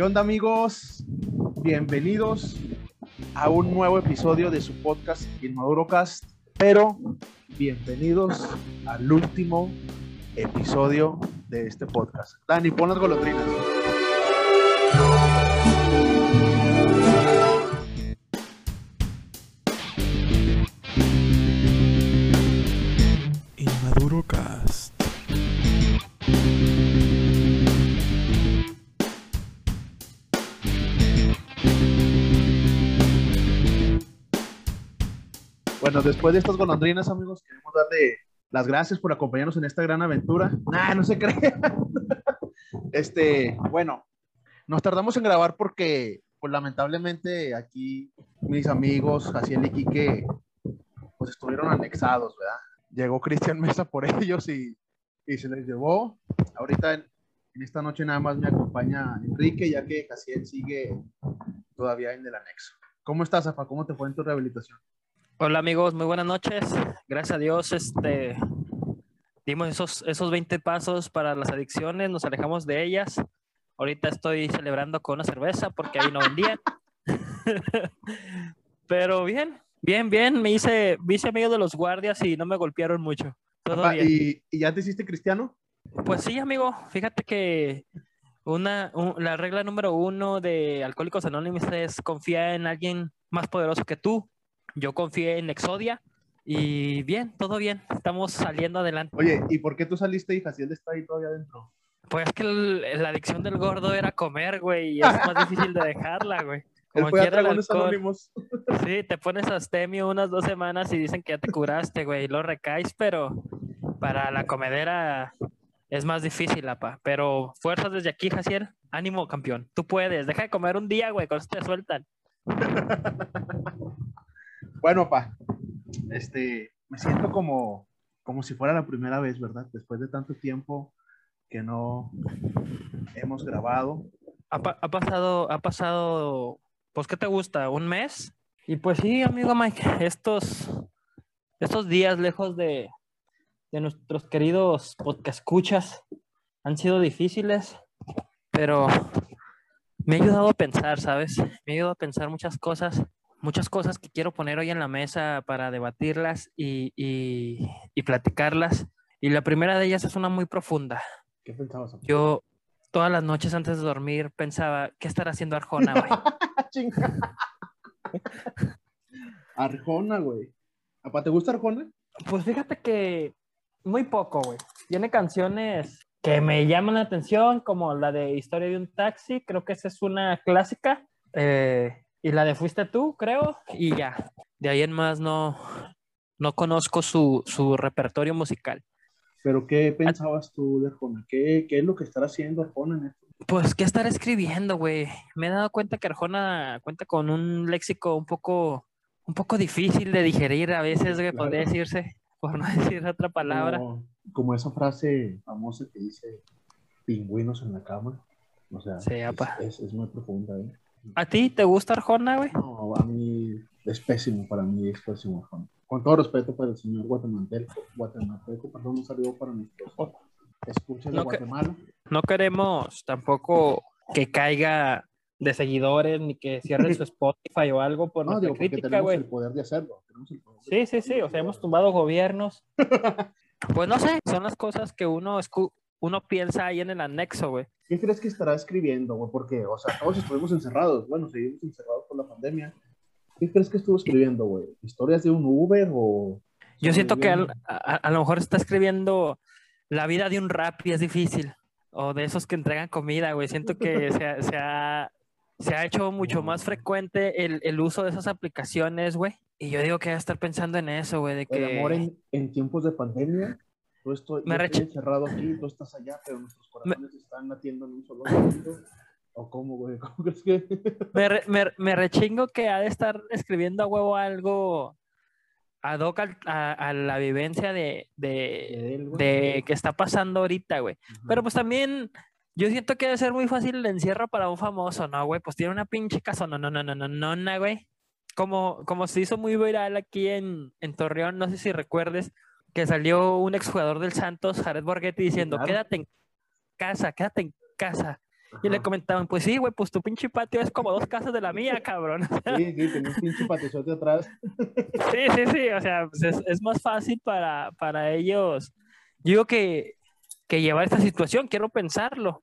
¿Qué onda amigos? Bienvenidos a un nuevo episodio de su podcast Inmadurocast, pero bienvenidos al último episodio de este podcast. Dani, pon las golondrinas. Bueno, después de estas golondrinas, amigos, queremos darle las gracias por acompañarnos en esta gran aventura. Nah, no se crean. Este, bueno, nos tardamos en grabar porque, pues lamentablemente, aquí mis amigos, Jaciel y Quique, pues estuvieron anexados, ¿verdad? Llegó Cristian Mesa por ellos y, y se les llevó. Ahorita en, en esta noche nada más me acompaña Enrique, ya que Jaciel sigue todavía en el anexo. ¿Cómo estás, Afa? ¿Cómo te fue en tu rehabilitación? Hola amigos, muy buenas noches. Gracias a Dios, este, dimos esos, esos 20 pasos para las adicciones, nos alejamos de ellas. Ahorita estoy celebrando con una cerveza porque ahí no vendían. Pero bien, bien, bien. Me hice, me hice amigo de los guardias y no me golpearon mucho. Todo Afa, bien. ¿y, ¿Y ya te hiciste cristiano? Pues sí, amigo. Fíjate que una, un- la regla número uno de Alcohólicos Anónimos es confía en alguien más poderoso que tú. Yo confié en Exodia y bien, todo bien. Estamos saliendo adelante. Oye, ¿y por qué tú saliste y Jaciel está ahí todavía adentro? Pues es que el- la adicción del gordo era comer, güey, y es más difícil de dejarla, güey. Él Como fue a quiera. Anónimos. Sí, te pones astemio unas dos semanas y dicen que ya te curaste, güey, y lo recaes, pero para la comedera es más difícil, apa. Pero fuerzas desde aquí, Jaciel. Ánimo, campeón. Tú puedes. Deja de comer un día, güey, con eso te sueltan. Bueno, pa, este, me siento como, como si fuera la primera vez, ¿verdad? Después de tanto tiempo que no hemos grabado. Ha, pa- ha pasado, ha pasado, pues, ¿qué te gusta? ¿Un mes? Y pues sí, amigo Mike, estos, estos días lejos de, de nuestros queridos podcast escuchas han sido difíciles, pero me ha ayudado a pensar, ¿sabes? Me ha ayudado a pensar muchas cosas, muchas cosas que quiero poner hoy en la mesa para debatirlas y, y, y platicarlas. Y la primera de ellas es una muy profunda. ¿Qué pensabas? Yo todas las noches antes de dormir pensaba, ¿qué estará haciendo Arjona, güey? Arjona, güey. Apa, ¿te gusta Arjona? Pues fíjate que muy poco, güey. Tiene canciones que me llaman la atención, como la de Historia de un taxi, creo que esa es una clásica. eh, y la de Fuiste tú, creo, y ya. De ahí en más no, no conozco su, su repertorio musical. ¿Pero qué pensabas tú de Arjona? ¿Qué, qué es lo que estará haciendo Arjona en esto? Pues, ¿qué estar escribiendo, güey? Me he dado cuenta que Arjona cuenta con un léxico un poco, un poco difícil de digerir a veces, güey, Claro. podría decirse, por no decir otra palabra. Como, como esa frase famosa que dice pingüinos en la cama. O sea, Sí, es, es- es muy profunda, ¿eh? ¿A ti te gusta Arjona, güey? No, a mí es pésimo, para mí es pésimo Arjona. Con todo respeto para el señor guatemalteco, guatemalteco perdón, un saludo para nuestros escuchas de No que- Guatemala. No queremos tampoco que caiga de seguidores ni que cierre su Spotify o algo por No, nuestra digo, crítica, tenemos güey. el poder de hacerlo. el poder de Sí, sí, sí, o sea, hemos tumbado gobiernos. Pues no sé, son las cosas que uno, escu- uno piensa ahí en el anexo, güey. ¿Qué crees que estará escribiendo, güey? Porque, o sea, todos estuvimos encerrados. Bueno, seguimos encerrados por la pandemia. ¿Qué crees que estuvo escribiendo, güey? ¿Historias de un Uber o...? Yo siento que al- a, a lo mejor está escribiendo la vida de un rap y es difícil. O de esos que entregan comida, güey. Siento que se, ha- se ha, se ha hecho mucho más frecuente el, el uso de esas aplicaciones, güey. Y yo digo que va a estar pensando en eso, güey, de El que... amor en, en tiempos de pandemia. Estoy, Me yo estoy reche- encerrado aquí, tú estás allá, pero nuestros corazones están latiendo en un solo momento. ¿O cómo, güey? ¿Cómo crees que...? Me, re- me- me rechingo que ha de estar escribiendo a huevo algo ad hoc al- a, a la vivencia de, de, él, que está pasando ahorita, güey. Pero pues también yo siento que debe ser muy fácil el encierro para un famoso, ¿no, güey? Pues tiene una pinche casa, no, no, no, no, no, no, no, güey. Como, como se hizo muy viral aquí en, en Torreón, no sé si recuerdes, que salió un exjugador del Santos, Jared Borghetti, diciendo, claro. quédate en casa, quédate en casa. Y le Ajá. comentaban, pues sí, güey, pues tu pinche patio es como dos casas de la mía, cabrón. Sí, sí, tenía un pinche patizote atrás. Sí, sí, sí, o sea, pues es, es más fácil para, para ellos. Yo digo que, que llevar esta situación, quiero pensarlo.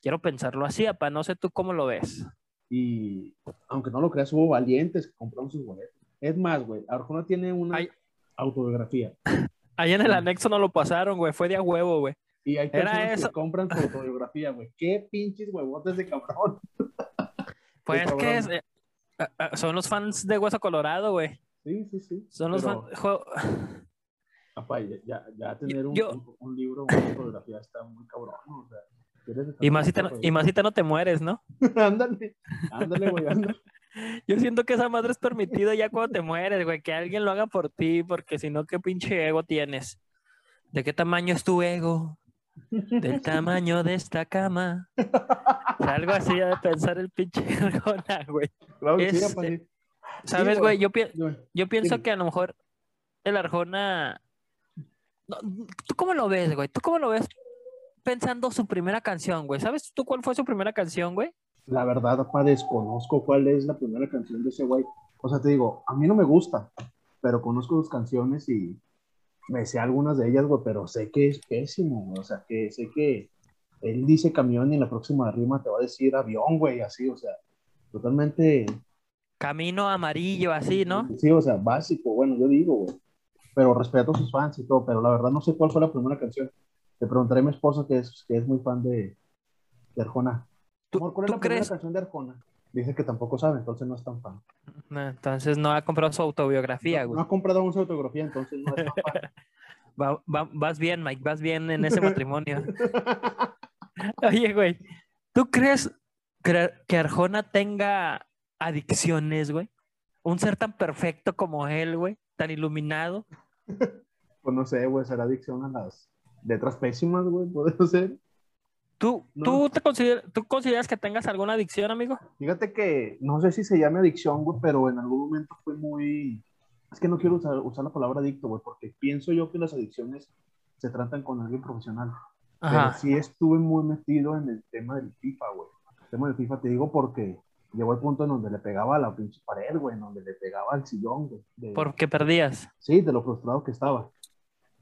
Quiero pensarlo así, apa, no sé tú cómo lo ves. Y aunque no lo creas, hubo valientes que compraron sus boletos. Es más, güey, Arjona tiene una Ay. autobiografía. Ahí en el anexo no lo pasaron, güey, fue de a huevo, güey. Y hay personas eso. que compran su autobiografía, güey. Qué pinches huevotes de cabrón. Pues cabrón. que es, eh, ah, ah, son los fans de Hueso Colorado, güey. Sí, sí, sí. Son los Pero, fans. jo- apa, ya, ya, ya tener un, Yo- un, un libro, una autobiografía está muy cabrón. O sea, Y más, si te, feliz, no- güey. y más si te no te mueres, ¿no? ándale, ándale, güey, ándale. Yo siento que esa madre es permitido ya cuando te mueres, güey, que alguien lo haga por ti, porque si no, ¿qué pinche ego tienes? ¿De qué tamaño es tu ego? Del tamaño de esta cama. O sea, algo así ha de pensar el pinche Arjona, güey. Claro que sí, sí. ¿Sabes, güey. Yo, pi- yo pienso Sí. que a lo mejor el Arjona. ¿Tú cómo lo ves, güey? ¿Tú cómo lo ves pensando su primera canción, güey? ¿Sabes tú cuál fue su primera canción, güey? La verdad, apa, desconozco cuál es la primera canción de ese güey. O sea, te digo, a mí no me gusta, pero conozco sus canciones y me sé algunas de ellas, güey, pero sé que es pésimo, güey. O sea, que sé que él dice camión y en la próxima rima te va a decir avión, güey, así, o sea, totalmente, Camino amarillo, así, ¿no? sí, o sea, básico, bueno, yo digo, güey. Pero respeto a sus fans y todo, pero la verdad no sé cuál fue la primera canción. Le preguntaré a mi esposa que es, que es muy fan de, de Arjona. ¿Tú- Amor, ¿cuál es tú la crees? canción de Arjona? Dice que tampoco sabe, entonces no es tan fan. No, Entonces no ha comprado su autobiografía, güey. no ha comprado su autografía, entonces no es tan fan. Va- va- vas bien, Mike, vas bien en ese matrimonio. Oye, güey, ¿tú crees que, que Arjona tenga adicciones, güey? Un ser tan perfecto como él, güey, tan iluminado. pues no sé, güey, será adicción a las letras pésimas, güey, puede ser. ¿Tú, No. ¿tú, te consider- ¿Tú consideras que tengas alguna adicción, amigo? Fíjate que no sé si se llame adicción, güey, pero en algún momento fue muy. Es que no quiero usar, usar la palabra adicto, güey, porque pienso yo que las adicciones se tratan con alguien profesional. Pero sí estuve muy metido en el tema del FIFA, güey. El tema del FIFA te digo porque llegó el punto en donde le pegaba a la pinche pared, güey, en donde le pegaba al sillón, güey. de- Porque perdías. Sí, de lo frustrado que estaba.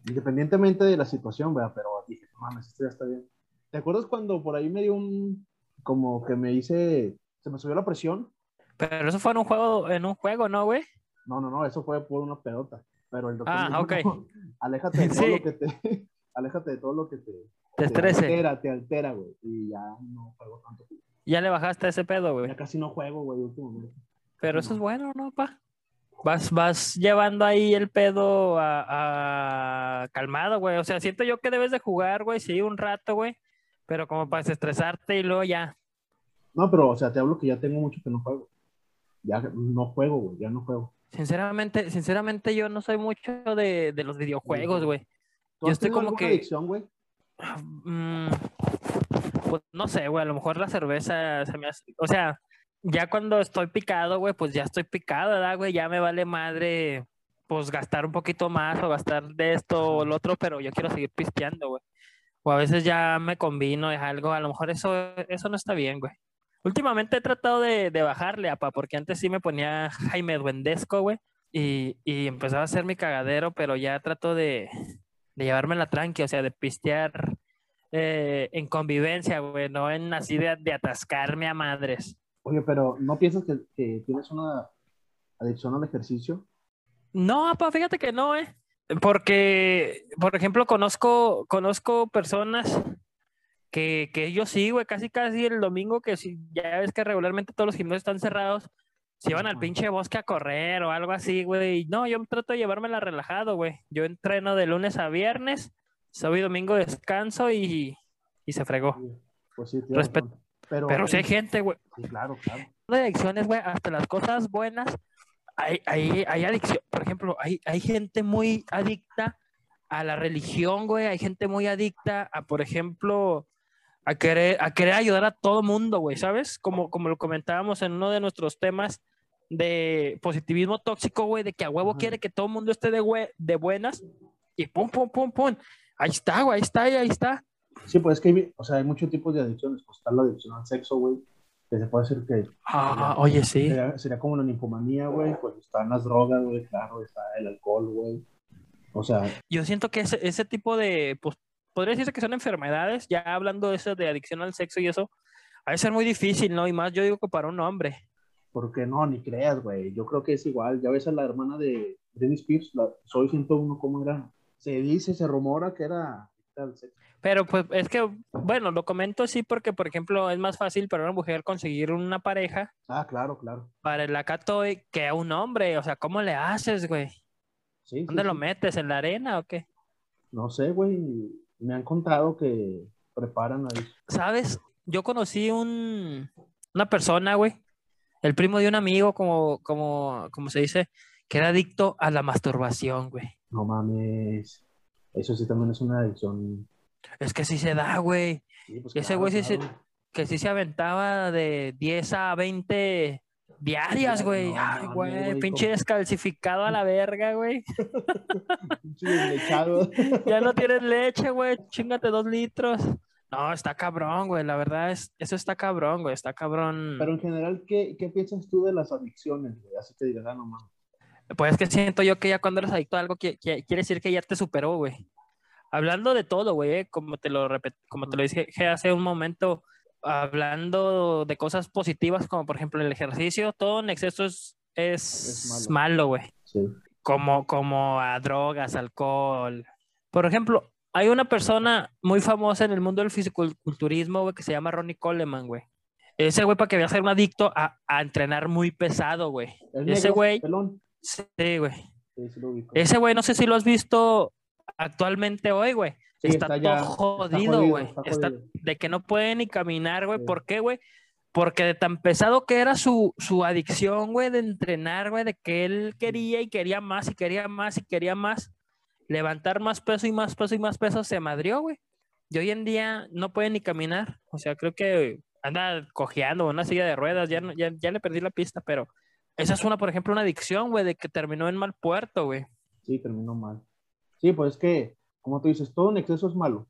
Independientemente de la situación, ¿verdad? Pero dije, "No mames, esto ya está bien. ¿Te acuerdas cuando por ahí me dio un, como que me hice, se me subió la presión? Pero eso fue en un juego, en un juego, ¿no, güey? No, no, no, eso fue por una pelota. Pero el doctor Ah, ok. "No, aléjate de todo Sí. lo que te, aléjate de todo lo que te, Te estrese. altera, te altera, güey. Y ya no juego tanto. Ya le bajaste ese pedo, güey. Ya casi no juego, güey, últimamente. Pero eso es bueno, ¿no, pa? Vas, vas llevando ahí el pedo a, a- calmado, güey. O sea, siento yo que debes de jugar, güey, sí, un rato, güey. Pero como para desestresarte y luego ya. No, pero, o sea, te hablo que ya tengo mucho que no juego. Ya no juego, güey, ya no juego. Sinceramente, sinceramente yo no soy mucho de, de los videojuegos, güey. ¿Tú Yo estoy como que- adicción, güey? Mm, pues no sé, güey, a lo mejor la cerveza se me hace, o sea, ya cuando estoy picado, güey, pues ya estoy picado, ¿verdad, güey? Ya me vale madre, pues gastar un poquito más o gastar de esto o el otro, pero yo quiero seguir pisteando, güey. O a veces ya me combino es algo, a lo mejor eso, eso no está bien, güey. Últimamente he tratado de, de bajarle, apa, porque antes sí me ponía Jaime Duendesco, güey, y, y empezaba a hacer mi cagadero, pero ya trato de, de llevármela tranqui, o sea, de pistear eh, en convivencia, güey, no en así de, de atascarme a madres. Oye, pero ¿no piensas que, que tienes una adicción al ejercicio? No, apa, fíjate que no, eh. Porque, por ejemplo, conozco, conozco personas que, que yo sí, güey, casi casi el domingo que si ya ves que regularmente todos los gimnasios están cerrados, se iban al pinche bosque a correr o algo así, güey. No, yo trato de llevármela relajado, güey. Yo entreno de lunes a viernes, sábado y domingo descanso y, y se fregó. Pues sí, Respet- razón. Pero, Pero si hay gente, güey, Sí, claro, claro. de adicciones, güey, hasta las cosas buenas, hay, hay, hay adicción. Por ejemplo, hay, hay gente muy adicta a la religión, güey. Hay gente muy adicta a, por ejemplo, a querer, a querer ayudar a todo mundo, güey, ¿sabes? Como, como lo comentábamos en uno de nuestros temas de positivismo tóxico, güey, de que a huevo Ajá. quiere que todo el mundo esté de, güey- de buenas y pum, pum, pum, pum. Ahí está, güey, ahí está, ahí está. Sí, pues es que hay, o sea, hay muchos tipos de adicciones. Pues está la adicción al sexo, güey, que se puede hacer que Ah, oye, sí. sería, sería como la ninfomanía, güey. Pues están las drogas, güey, claro, está el alcohol, güey. O sea, Yo siento que ese, ese tipo de, pues, podría decirse que son enfermedades, ya hablando de eso de adicción al sexo y eso, ha de ser muy difícil, ¿no? Y más yo digo que para un hombre. ¿por qué no? Ni creas, güey. Yo creo que es igual. Ya ves a la hermana de Britney Spears, la Soy 101, ¿cómo era? Se dice, se rumora que era Pero pues es que, bueno, lo comento así porque, por ejemplo, es más fácil para una mujer conseguir una pareja Ah, claro, claro. para el acatoy que a un hombre. O sea, ¿cómo le haces, güey? Sí, sí, ¿Dónde lo sí. metes? ¿En la arena o qué? No sé, güey. Me han contado que preparan ahí. ¿Sabes? Yo conocí un, una persona, güey, el primo de un amigo, como, como, como se dice, que era adicto a la masturbación, güey. No mames. Eso sí también es una adicción. Es que sí se da, güey. Sí, pues, Ese claro, güey sí se-. Que sí se aventaba de 10 a 20 diarias, güey. No Ay, güey, pinche descalcificado a la verga, güey. Pinche deslechado. Ya no tienes leche, güey. Chingate dos litros. No, está cabrón, güey. La verdad es, eso está cabrón, güey. Está cabrón. Pero en general, ¿qué, qué piensas tú de las adicciones, güey? Así te digas, ah, no mames. Pues es que siento yo que ya cuando eres adicto a algo, qui- quiere decir que ya te superó, güey. Hablando de todo, güey, eh, como te lo repet- como te lo dije hace un momento, hablando de cosas positivas, como por ejemplo el ejercicio, todo en exceso es, es, Es malo, güey. Sí. Como, como a drogas, alcohol. Por ejemplo, hay una persona muy famosa en el mundo del fisiculturismo, güey, que se llama Ronnie Coleman, güey. Ese güey para que veas ser un adicto a, a entrenar muy pesado, güey. ¿El Ese güey- pelón? Sí, güey. Sí, sí. Ese güey, no sé si lo has visto actualmente hoy, güey. Sí, está, todo jodido, güey. está de que no puede ni caminar, güey. ¿Por qué, güey? Porque de tan pesado que era su, su adicción, güey, de entrenar, güey, de que él quería y quería más y quería más y quería más, levantar más peso y más peso y más peso, se madrió, güey. Y hoy en día no puede ni caminar. O sea, creo que anda cojeando una silla de ruedas. Ya, no- ya, ya le perdí la pista, pero esa es una, por ejemplo, una adicción, güey, de que terminó en mal puerto, güey. Sí, terminó mal. Sí, pues es que, como tú dices, todo en exceso es malo.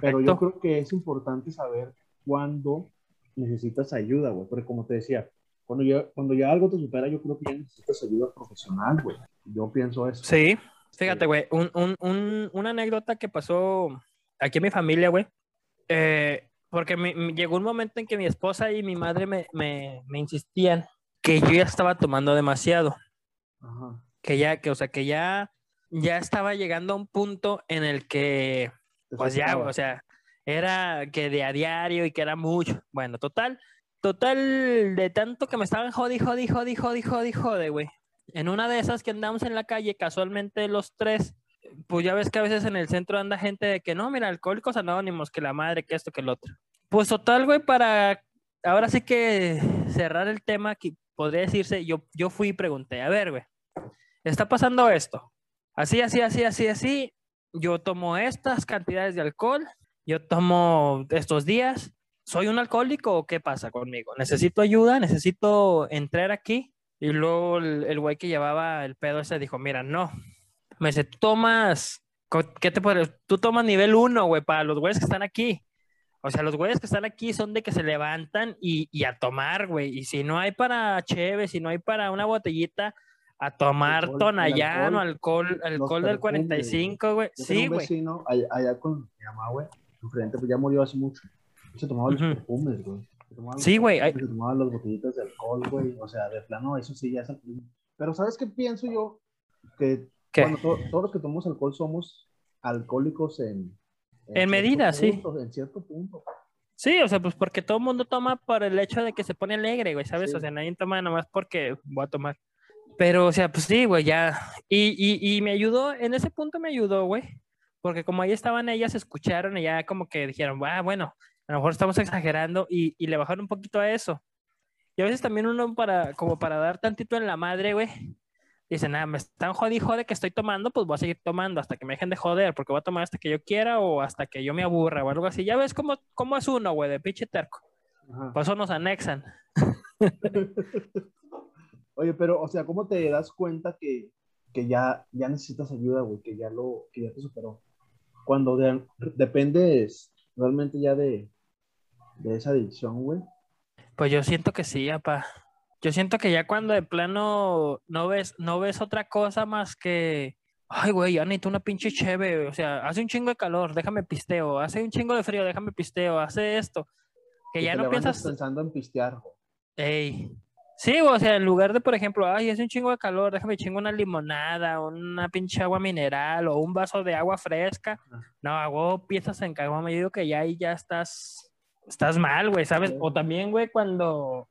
Pero yo Correcto. creo que es importante saber cuándo necesitas ayuda, güey. Porque como te decía, cuando ya, cuando ya algo te supera, yo creo que ya necesitas ayuda profesional, güey. Yo pienso eso. Sí, fíjate, güey, un, un, un- una anécdota que pasó aquí en mi familia, güey. eh, porque mi- mi- llegó un momento en que mi esposa y mi madre me, me, me insistían que yo ya estaba tomando demasiado, Ajá. que ya, que, o sea, que ya, ya estaba llegando a un punto en el que, pues ya, o sea, era que de a diario y que era mucho. Bueno, total, total, de tanto que me estaban jodi, jodi, jodi, jodi, jodi, jodi, güey. En una de esas que andamos en la calle, casualmente los tres, pues ya ves que a veces en el centro anda gente de que no, mira, alcohólicos anónimos, que la madre, que esto, que el otro. Pues total, güey, para ahora sí que cerrar el tema, que podría decirse, yo, yo fui y pregunté, a ver, güey, está pasando esto. Así, así, así, así, así. Yo tomo estas cantidades de alcohol, yo tomo estos días. ¿Soy un alcohólico o qué pasa conmigo? ¿Necesito ayuda? ¿Necesito entrar aquí? Y luego el güey que llevaba el pedo ese dijo, mira, no. Me dice, tomas, ¿qué te puedo? Tú tomas nivel 1, güey, para los güeyes que están aquí. O sea, los güeyes que están aquí son de que se levantan y, y a tomar, güey. Y si no hay para cheve, si no hay para una botellita, a tomar Alcohol, el tonallano, alcohol, alcohol, alcohol del perfumes, 45, güey. Sí, güey. vecino allá, allá con mi mamá, güey, enfrente, pues ya murió hace mucho. Se tomaba los Ujú. perfumes, güey. Sí, güey, Se tomaba las botellitas de alcohol, güey. O sea, de plano, eso sí ya es alcoholismo. Pero ¿sabes qué pienso yo? Que ¿Qué? bueno, to- todos los que tomamos alcohol somos alcohólicos en... En cierto medida, sí. En cierto punto. Sí, o sea, pues porque todo el mundo toma por el hecho de que se pone alegre, güey, ¿sabes? Sí. O sea, nadie toma nomás porque voy a tomar. Pero, o sea, pues sí, güey, ya. Y, y, y me ayudó, en ese punto me ayudó, güey. Porque como ahí estaban ellas, escucharon y ya como que dijeron, ah, bueno, a lo mejor estamos exagerando y, y le bajaron un poquito a eso. Y a veces también uno para, como para dar tantito en la madre, güey, dice, nada, me están jodi y jode que estoy tomando, pues voy a seguir tomando hasta que me dejen de joder, porque voy a tomar hasta que yo quiera o hasta que yo me aburra o algo así. Ya ves cómo, cómo es uno, güey, de pinche terco. Ajá. Por eso nos anexan. Oye, pero, o sea, ¿cómo te das cuenta que, que ya, ya necesitas ayuda, güey? Que ya lo, que ya te superó. cuando de- dependes realmente ya de, de esa adicción, güey. Pues yo siento que sí, apa. Yo siento que ya cuando de plano no ves, no ves otra cosa más que, ay, güey, ya necesito una pinche cheve, o sea, hace un chingo de calor, déjame pisteo, hace un chingo de frío, déjame pisteo, hace esto, que Y ya te no piensas, pensando en pistear, güey. ey, sí, o sea, en lugar de, por ejemplo, ay, hace un chingo de calor, déjame chingo una limonada, una pinche agua mineral o un vaso de agua fresca, no, hago piezas en caguama, yo digo que ya ahí ya estás, estás mal, güey, ¿sabes? Sí. O también, güey, cuando,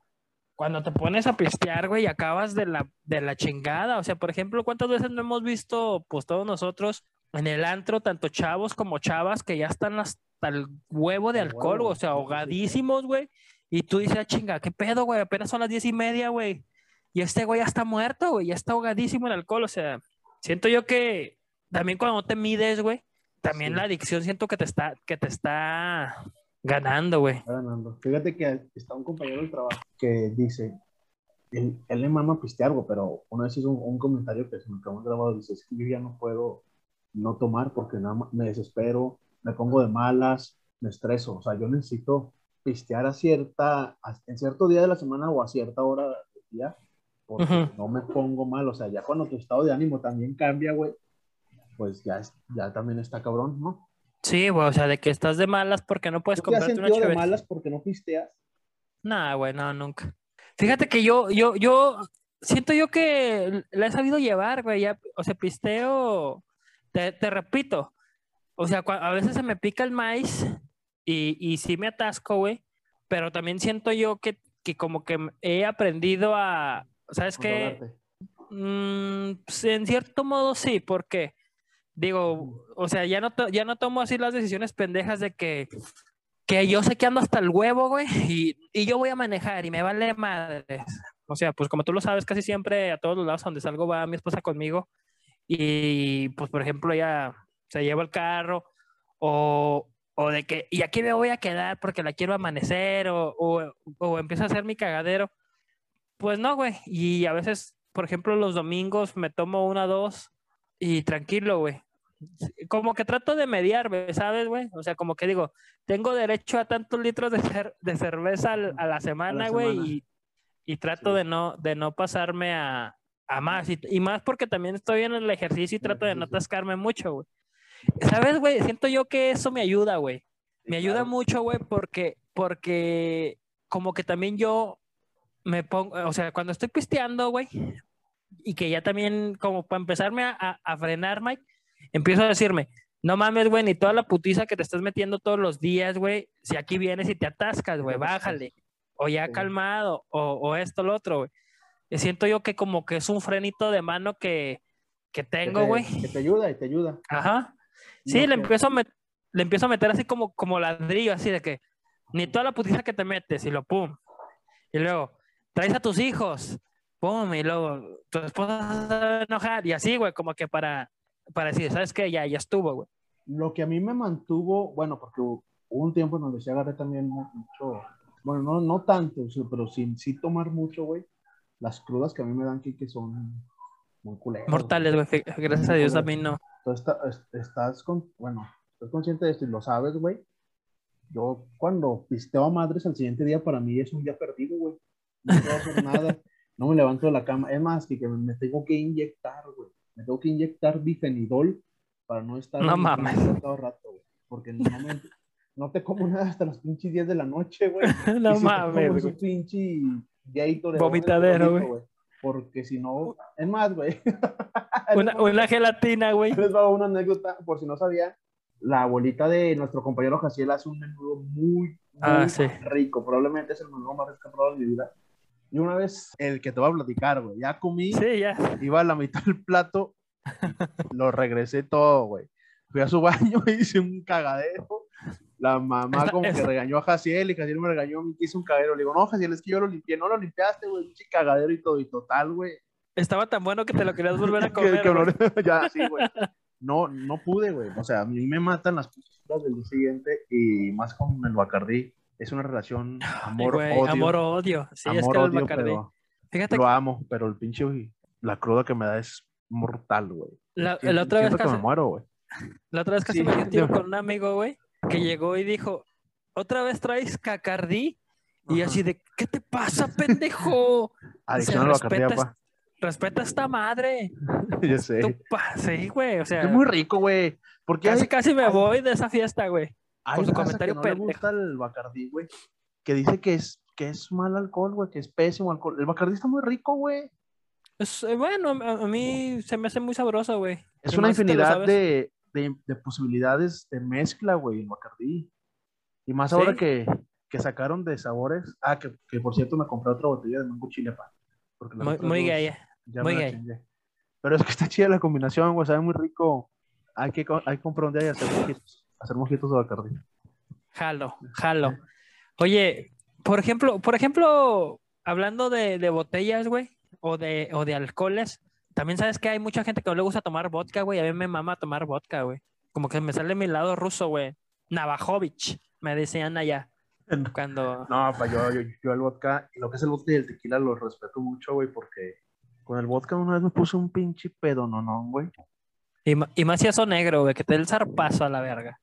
cuando te pones a pistear, güey, y acabas de la, de la chingada, o sea, por ejemplo, ¿cuántas veces no hemos visto, pues todos nosotros, en el antro, tanto chavos como chavas, que ya están hasta el huevo de El alcohol, huevo, o sea, ahogadísimos, güey, y tú dices, "Ah, chinga, ¿qué pedo, güey? Apenas son las diez y media, güey, y este güey ya está muerto, güey, ya está ahogadísimo en alcohol, o sea, siento yo que también cuando te mides, güey, también Sí. la adicción siento que te está, que te está ganando, güey. Ganando. Fíjate que está un compañero del trabajo que dice, él, él le mama pistear, güey, pero una vez hizo un, un comentario que se me acabó grabado, dice, es que yo ya no puedo no tomar porque nada me desespero, me pongo de malas, me estreso, o sea, yo necesito pistear a cierta, a- en cierto día de la semana o a cierta hora del día, porque Ujú. no me pongo mal, o sea, ya cuando tu estado de ánimo también cambia, güey, pues ya, ya también está cabrón, ¿no? Sí, güey, o sea, de que estás de malas porque no puedes ¿Tú te has comprarte una sentido de malas porque no pisteas? Nah, güey, no, nunca. Fíjate que yo, yo, yo siento yo que la he sabido llevar, güey, ya, o sea, pisteo, te, te repito, o sea, a veces se me pica el maíz y, y sí me atasco, güey, pero también siento yo que, que como que he aprendido a, ¿sabes qué? Mm, pues, en cierto modo sí, porque digo, o sea, ya no, ya no tomo así las decisiones pendejas de que, que yo sé que ando hasta el huevo, güey, y, y yo voy a manejar y me vale madres. O sea, pues como tú lo sabes, casi siempre a todos los lados donde salgo va mi esposa conmigo y pues por ejemplo ya se lleva el carro o, o de que, y aquí me voy a quedar porque la quiero amanecer o, o, o empiezo a hacer mi cagadero. Pues no, güey. Y a veces, por ejemplo, los domingos me tomo una, dos y tranquilo, güey. Como que trato de mediar, güey, ¿sabes, güey? O sea, como que digo, tengo derecho a tantos litros de, cer- de cerveza al- a la semana, güey, y, y trato Sí. de, no, de no pasarme a, a más. Y, y más porque también estoy en el ejercicio y trato de no atascarme mucho, güey. ¿Sabes, güey? Siento yo que eso me ayuda, güey. Me ayuda claro. mucho, güey, porque, porque como que también yo me pongo, o sea, cuando estoy pisteando, güey, y que ya también, como para empezarme a, a- a frenar, Mike, empiezo a decirme, no mames, güey, ni toda la putiza que te estás metiendo todos los días, güey, si aquí vienes y te atascas, güey, bájale, o ya calmado, o, o esto, lo otro, güey. Siento yo que como que es un frenito de mano que, que tengo, te- güey. Que te ayuda y te ayuda. Ajá. Sí, No, le que- empiezo a met- le empiezo a meter así como, como ladrillo, así de que ni toda la putiza que te metes y lo pum. Y luego, traes a tus hijos, pum, y luego tu esposa se va a enojar y así, güey, como que para, para decir, ¿sabes qué? Ya, ya estuvo, güey. Lo que a mí me mantuvo, bueno, porque hubo un tiempo en donde sí agarré también mu- mucho, bueno, no, no tanto, pero sin sí tomar mucho, güey. Las crudas que a mí me dan aquí que son muy culeras. Mortales, güey. Gracias a Dios a mí no. Tú está- es- estás con, bueno, estás consciente de esto y lo sabes, güey. Yo cuando pisteo a madres al siguiente día, para mí es un día perdido, güey. No puedo hacer nada. No me levanto de la cama. Es más, que, que me tengo que inyectar, güey. Me tengo que inyectar bifenidol para no estar No mames. todo rato, güey. Porque no, me- no te como nada hasta las pinches 10 de la noche, güey. No si te mames, un pinche Gatorade, Vomitadero, güey. Porque si no, es más, güey. Una, una gelatina, güey. Les va una anécdota, por si no sabía. La abuelita de nuestro compañero Jaciel hace un menudo muy, muy Ah, sí. rico. Probablemente es el menudo más rico en mi vida. Y una vez, el que te voy a platicar, güey, ya comí, Sí, ya. iba a la mitad del plato, lo regresé todo, güey. Fui a su baño hice un cagadero. La mamá Esta- como que regañó a Jaciel y Jaciel me regañó que hice un cagadero. Le digo, no, Jaciel, es que yo lo limpié. No lo limpiaste, güey, pinche cagadero y todo. Y total, güey. Estaba tan bueno que te lo querías volver a comer. que ya, sí, güey. No, no pude, güey. O sea, a mí me matan las cosas del día siguiente y más con el Bacardí. Es una relación amor-odio. Amor-odio. Sí, es que Bacardí. pero Fíjate lo amo, pero el pinche, güey, la cruda que me da es mortal, güey. La- la otra vez casi- me muero, güey. la otra vez casi Sí, me dio yo- con un amigo, güey, que llegó y dijo, ¿otra vez traes cacardí? Y así de, ¿qué te pasa, pendejo? Adicción al Bacardí, respetas- papá. Respeta a esta madre. Ya sé. Tú pa- Sí, güey, o sea, Es muy rico, güey. Porque casi hay, casi me voy de esa fiesta, güey. Hay por su comentario que no le gusta el Bacardí, güey. Que dice que es, que es mal alcohol, güey, que es pésimo alcohol. El Bacardí está muy rico, güey. Es, eh, bueno, a, mí se me hace muy sabroso, güey. Es una infinidad de, de, de posibilidades de mezcla, güey, el Bacardí. Y más Sí. ahora que, que sacaron de sabores. Ah, que, que por cierto me compré otra botella de mango chile, pa. Porque las Muy, muy gay. ya muy gay. Pero es que está chida la combinación, güey, sabe muy rico. Hay que, hay que comprar un día y hacer. Hacer mojitos de Bacardí. Jalo, jalo. Oye, por ejemplo, por ejemplo, hablando de, de botellas, güey, o de, o de alcoholes, también sabes que hay mucha gente que no le gusta tomar vodka, güey. A mí me mama tomar vodka, güey. Como que me sale mi lado ruso, güey. Navajovich, me decían allá. Cuando. No, pa, yo, yo, yo el vodka, y lo que es el vodka y el tequila lo respeto mucho, güey, porque con el vodka una vez me puse un pinche pedo, no, no, güey. Y, y más si eso negro, güey, que te dé el zarpazo a la verga.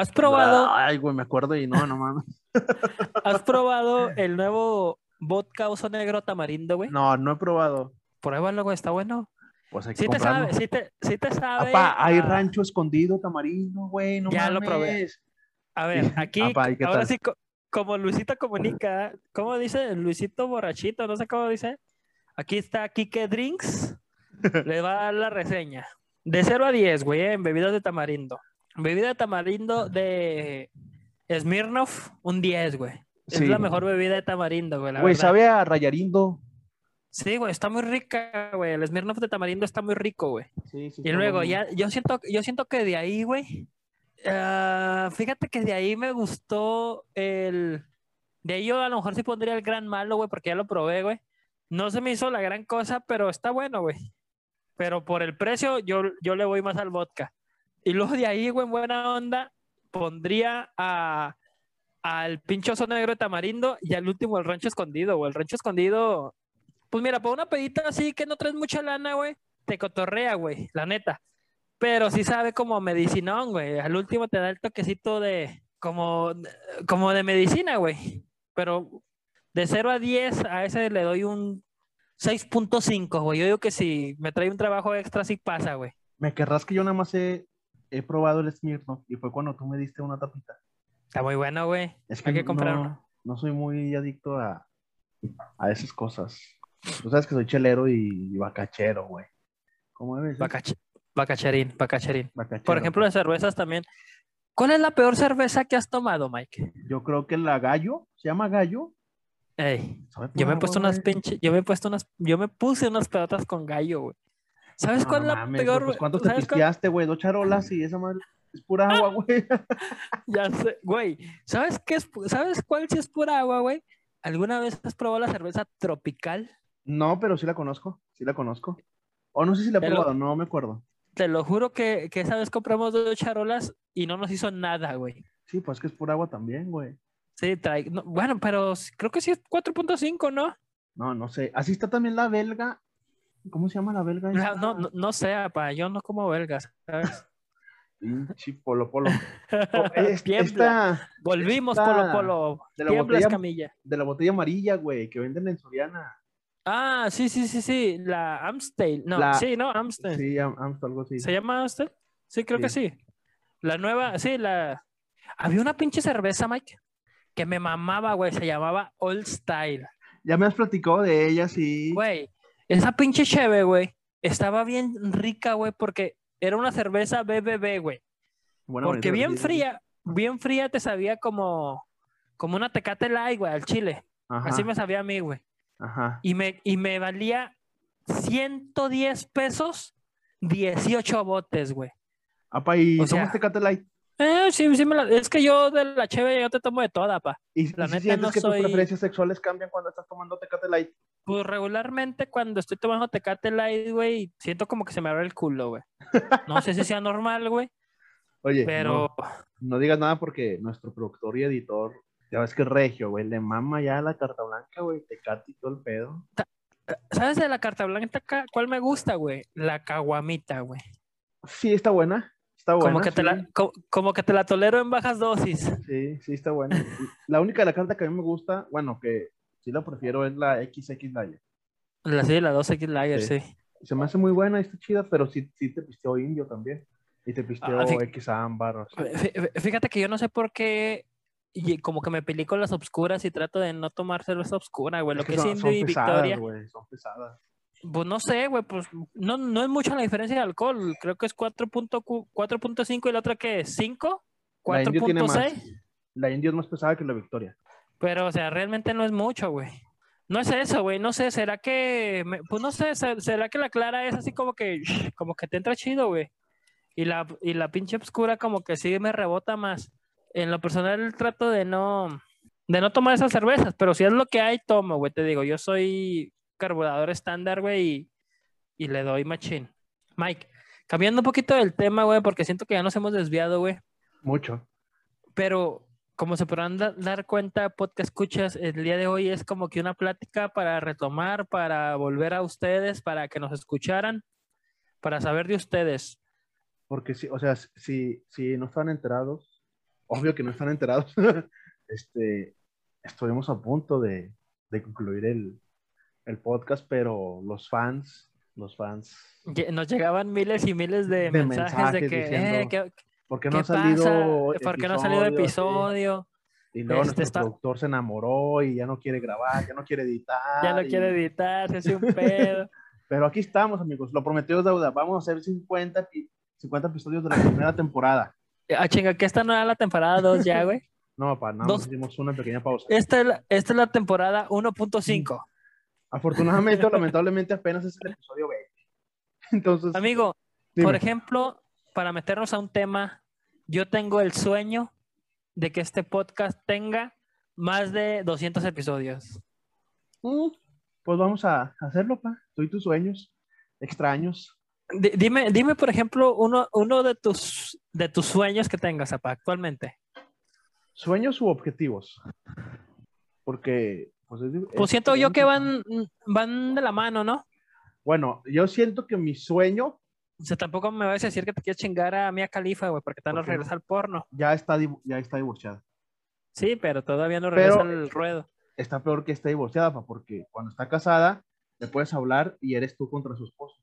¿Has probado, Ay, güey, me acuerdo y no, no mames. has probado el nuevo vodka oso negro tamarindo, güey? No, no he probado. Pruébalo, güey, está bueno. Pues hay que Sí te sabe, sí te, sí te sabe. Apá, hay a- rancho escondido, tamarindo, güey, no Ya lo probé. A ver, aquí, Apa, ¿y qué ahora tal? sí, co- como Luisito comunica, ¿cómo dice? Luisito borrachito, no sé cómo dice. Aquí está Kike Drinks, le va a dar la reseña. De 0 a 10, güey, en bebidas de tamarindo. Bebida de tamarindo de Smirnoff, un 10, güey. Es la mejor bebida de tamarindo, güey, la Güey, verdad. sabe a rayarindo. Sí, güey, está muy rica, güey. El Smirnoff de tamarindo está muy rico, güey. Sí, sí. Y luego, ya, yo siento, yo siento que de ahí, güey. ah, fíjate que de ahí me gustó el. De ahí yo a lo mejor sí pondría el gran malo, güey, porque ya lo probé, güey. No se me hizo la gran cosa, pero está bueno, güey. Pero por el precio, yo, yo le voy más al vodka. Y luego de ahí, güey, en buena onda, pondría a, al pinchoso negro de tamarindo y al último el rancho escondido, güey. El rancho escondido, pues mira, para una pedita así que no traes mucha lana, güey, te cotorrea, güey, la neta. Pero sí sabe como medicinón, güey. Al último te da el toquecito de, como, como de medicina, güey. Pero de 0 a 10, a ese le doy un 6.5, güey. Yo digo que si me trae un trabajo extra, sí pasa, güey. Me querrás que yo nada más he, he probado el Smirnoff y fue cuando tú me diste una tapita. Está muy bueno, güey. Es que Hay que comprar no, uno. no soy muy adicto a, a esas cosas. Tú sabes que soy chelero y, y bacachero, güey. ¿Cómo ser? Bacach- bacacherín, bacacherín. Bacachero. Por ejemplo, de cervezas también. ¿Cuál es la peor cerveza que has tomado, Mike? Yo creo que la gallo, se llama gallo. Ey, yo me he puesto unas pinches, yo me he puesto unas, yo me puse unas pelotas con gallo, güey. ¿Sabes No, cuál es la mames, peor? pues, ¿Cuánto te pisteaste, güey? Dos charolas y esa madre es pura agua, güey. Ya sé, güey. ¿Sabes qué es? ¿Sabes cuál sí es pura agua, güey? ¿Alguna vez has probado la cerveza tropical? No, pero sí la conozco, sí la conozco. O no sé si la he probado, no me acuerdo. Te lo juro que, que esa vez compramos dos charolas y no nos hizo nada, güey. Sí, pues que es pura agua también, güey. Sí, trae, no, bueno, pero creo que sí es 4.5, ¿no? No, no sé. Así está también la belga. ¿Cómo se llama la belga? No, no, no, no sé, pa, yo no como belgas, ¿sabes? Pinche polo polo. Oh, es- esta Volvimos, esta Polo Polo. de la botella- Camilla. de la botella amarilla, güey, que venden en Soriana. Ah, sí, sí, sí, sí. La Amstel. No, La- sí, no, Amstel. Sí, am- am- algo así. ¿Se llama Amstel? Sí, creo que sí. La nueva, sí, la. Había una pinche cerveza, Mike, que me mamaba, güey. Se llamaba Old Style. Ya me has platicado de ella, sí. Güey, esa pinche cheve, güey, estaba bien rica, güey, porque era una cerveza BBB, güey. Porque bien fría, bien fría te sabía como, como una Tecate Light, güey, al chile. Ajá, Así me sabía a mí, güey. ajá. Y me, y me valía 110 pesos, 18 botes, güey. Apa, y O somos sea- Tecate Light. Eh, sí, sí me la- es que yo de la cheve yo te tomo de toda, pa. Y, La si neta sientes no que soy- tus preferencias sexuales cambian cuando estás tomando Tecate Light. Pues regularmente cuando estoy tomando Tecate Light, güey, siento como que se me abre el culo, güey. No sé si sea normal, güey, Oye, pero no, no digas nada porque nuestro productor y editor, ya ves que es regio, güey, le mama ya la carta blanca, güey, Tecate y todo el pedo. ¿sabes de la carta blanca ca- cuál me gusta, güey? La caguamita, güey. Sí, está buena. Está buena. como, que te la, co- como que te la tolero en bajas dosis. Sí, sí, está buena. La única de la carta que a mí me gusta, bueno, que sí la prefiero es la XX Layer. La, sí, la 2X Lager, Sí. sí. Se me hace muy buena está chida, pero sí, sí te pisteó indio también. Y te pisteó Ah. X ámbar. o sea. Fí- fí- Fíjate que yo no sé por qué, y como que me peleé con las obscuras y trato de no tomar cerveza obscura, güey. Lo Es que es son, indio son y pesadas, Victoria, güey, son pesadas. Pues no sé, güey, pues no, no es mucha la diferencia de alcohol. Creo que es 4.cu- 4.5 y la otra que es 5, La indio tiene más. 4.6. La indio es más pesada que la Victoria. Pero, o sea, realmente no es mucho, güey. No es eso, güey. No sé, ¿será que, me- pues no sé, se- ¿será que la clara es así como que, como que te entra chido, güey? Y la, y la pinche obscura como que sí me rebota más. En lo personal trato de no, de no tomar esas cervezas, pero si es lo que hay, tomo, güey. Te digo, yo soy carburador estándar, güey, y, y le doy machín. Mike, cambiando un poquito del tema, güey, porque siento que ya nos hemos desviado, güey. Mucho. Pero como se podrán da- dar cuenta, podcast escuchas, el día de hoy es como que una plática para retomar, para volver a ustedes, para que nos escucharan, para saber de ustedes. Porque sí, o sea, si, si no están enterados, obvio que no están enterados, este, estuvimos a punto de, de concluir el, el podcast, pero los fans, los fans, Nos llegaban miles y miles de, De mensajes, de mensajes que, diciendo, eh, ¿qué, ¿por qué no ha salido pasa? ¿Por qué no ha salido episodio? episodio? Y luego Este nuestro está- productor se enamoró y ya no quiere grabar, ya no quiere editar. Ya no y- quiere editar, se hace un pedo. Pero aquí estamos, amigos, lo prometido es deuda. Vamos a hacer 50, epi- 50 episodios de la primera temporada. Ah, chinga, que esta no era la temporada 2 ya, güey. No, para nada, hicimos una pequeña pausa. Esta es la, esta es la temporada 1.5. Afortunadamente o lamentablemente apenas es el episodio 20. Entonces, Amigo, dime. Por ejemplo, para meternos a un tema, yo tengo el sueño de que este podcast tenga más de 200 episodios. Mm, pues vamos a hacerlo, pa. Tú y tus sueños extraños. Di- dime, dime, por ejemplo, uno, uno de, tus, de tus sueños que tengas, apa, actualmente. ¿Sueños u objetivos? Porque, pues, es- es siento yo que van, van de la mano, ¿no? Bueno, yo siento que mi sueño O sea, tampoco me vas a decir que te quieres chingar a Mia Khalifa, güey, porque te no ¿Por qué no? regresa al porno. ya está, ya está divorciada. Sí, pero todavía no Pero- regresa al ruedo. Está peor que esté divorciada, pa, porque cuando está casada le puedes hablar y eres tú contra su esposo.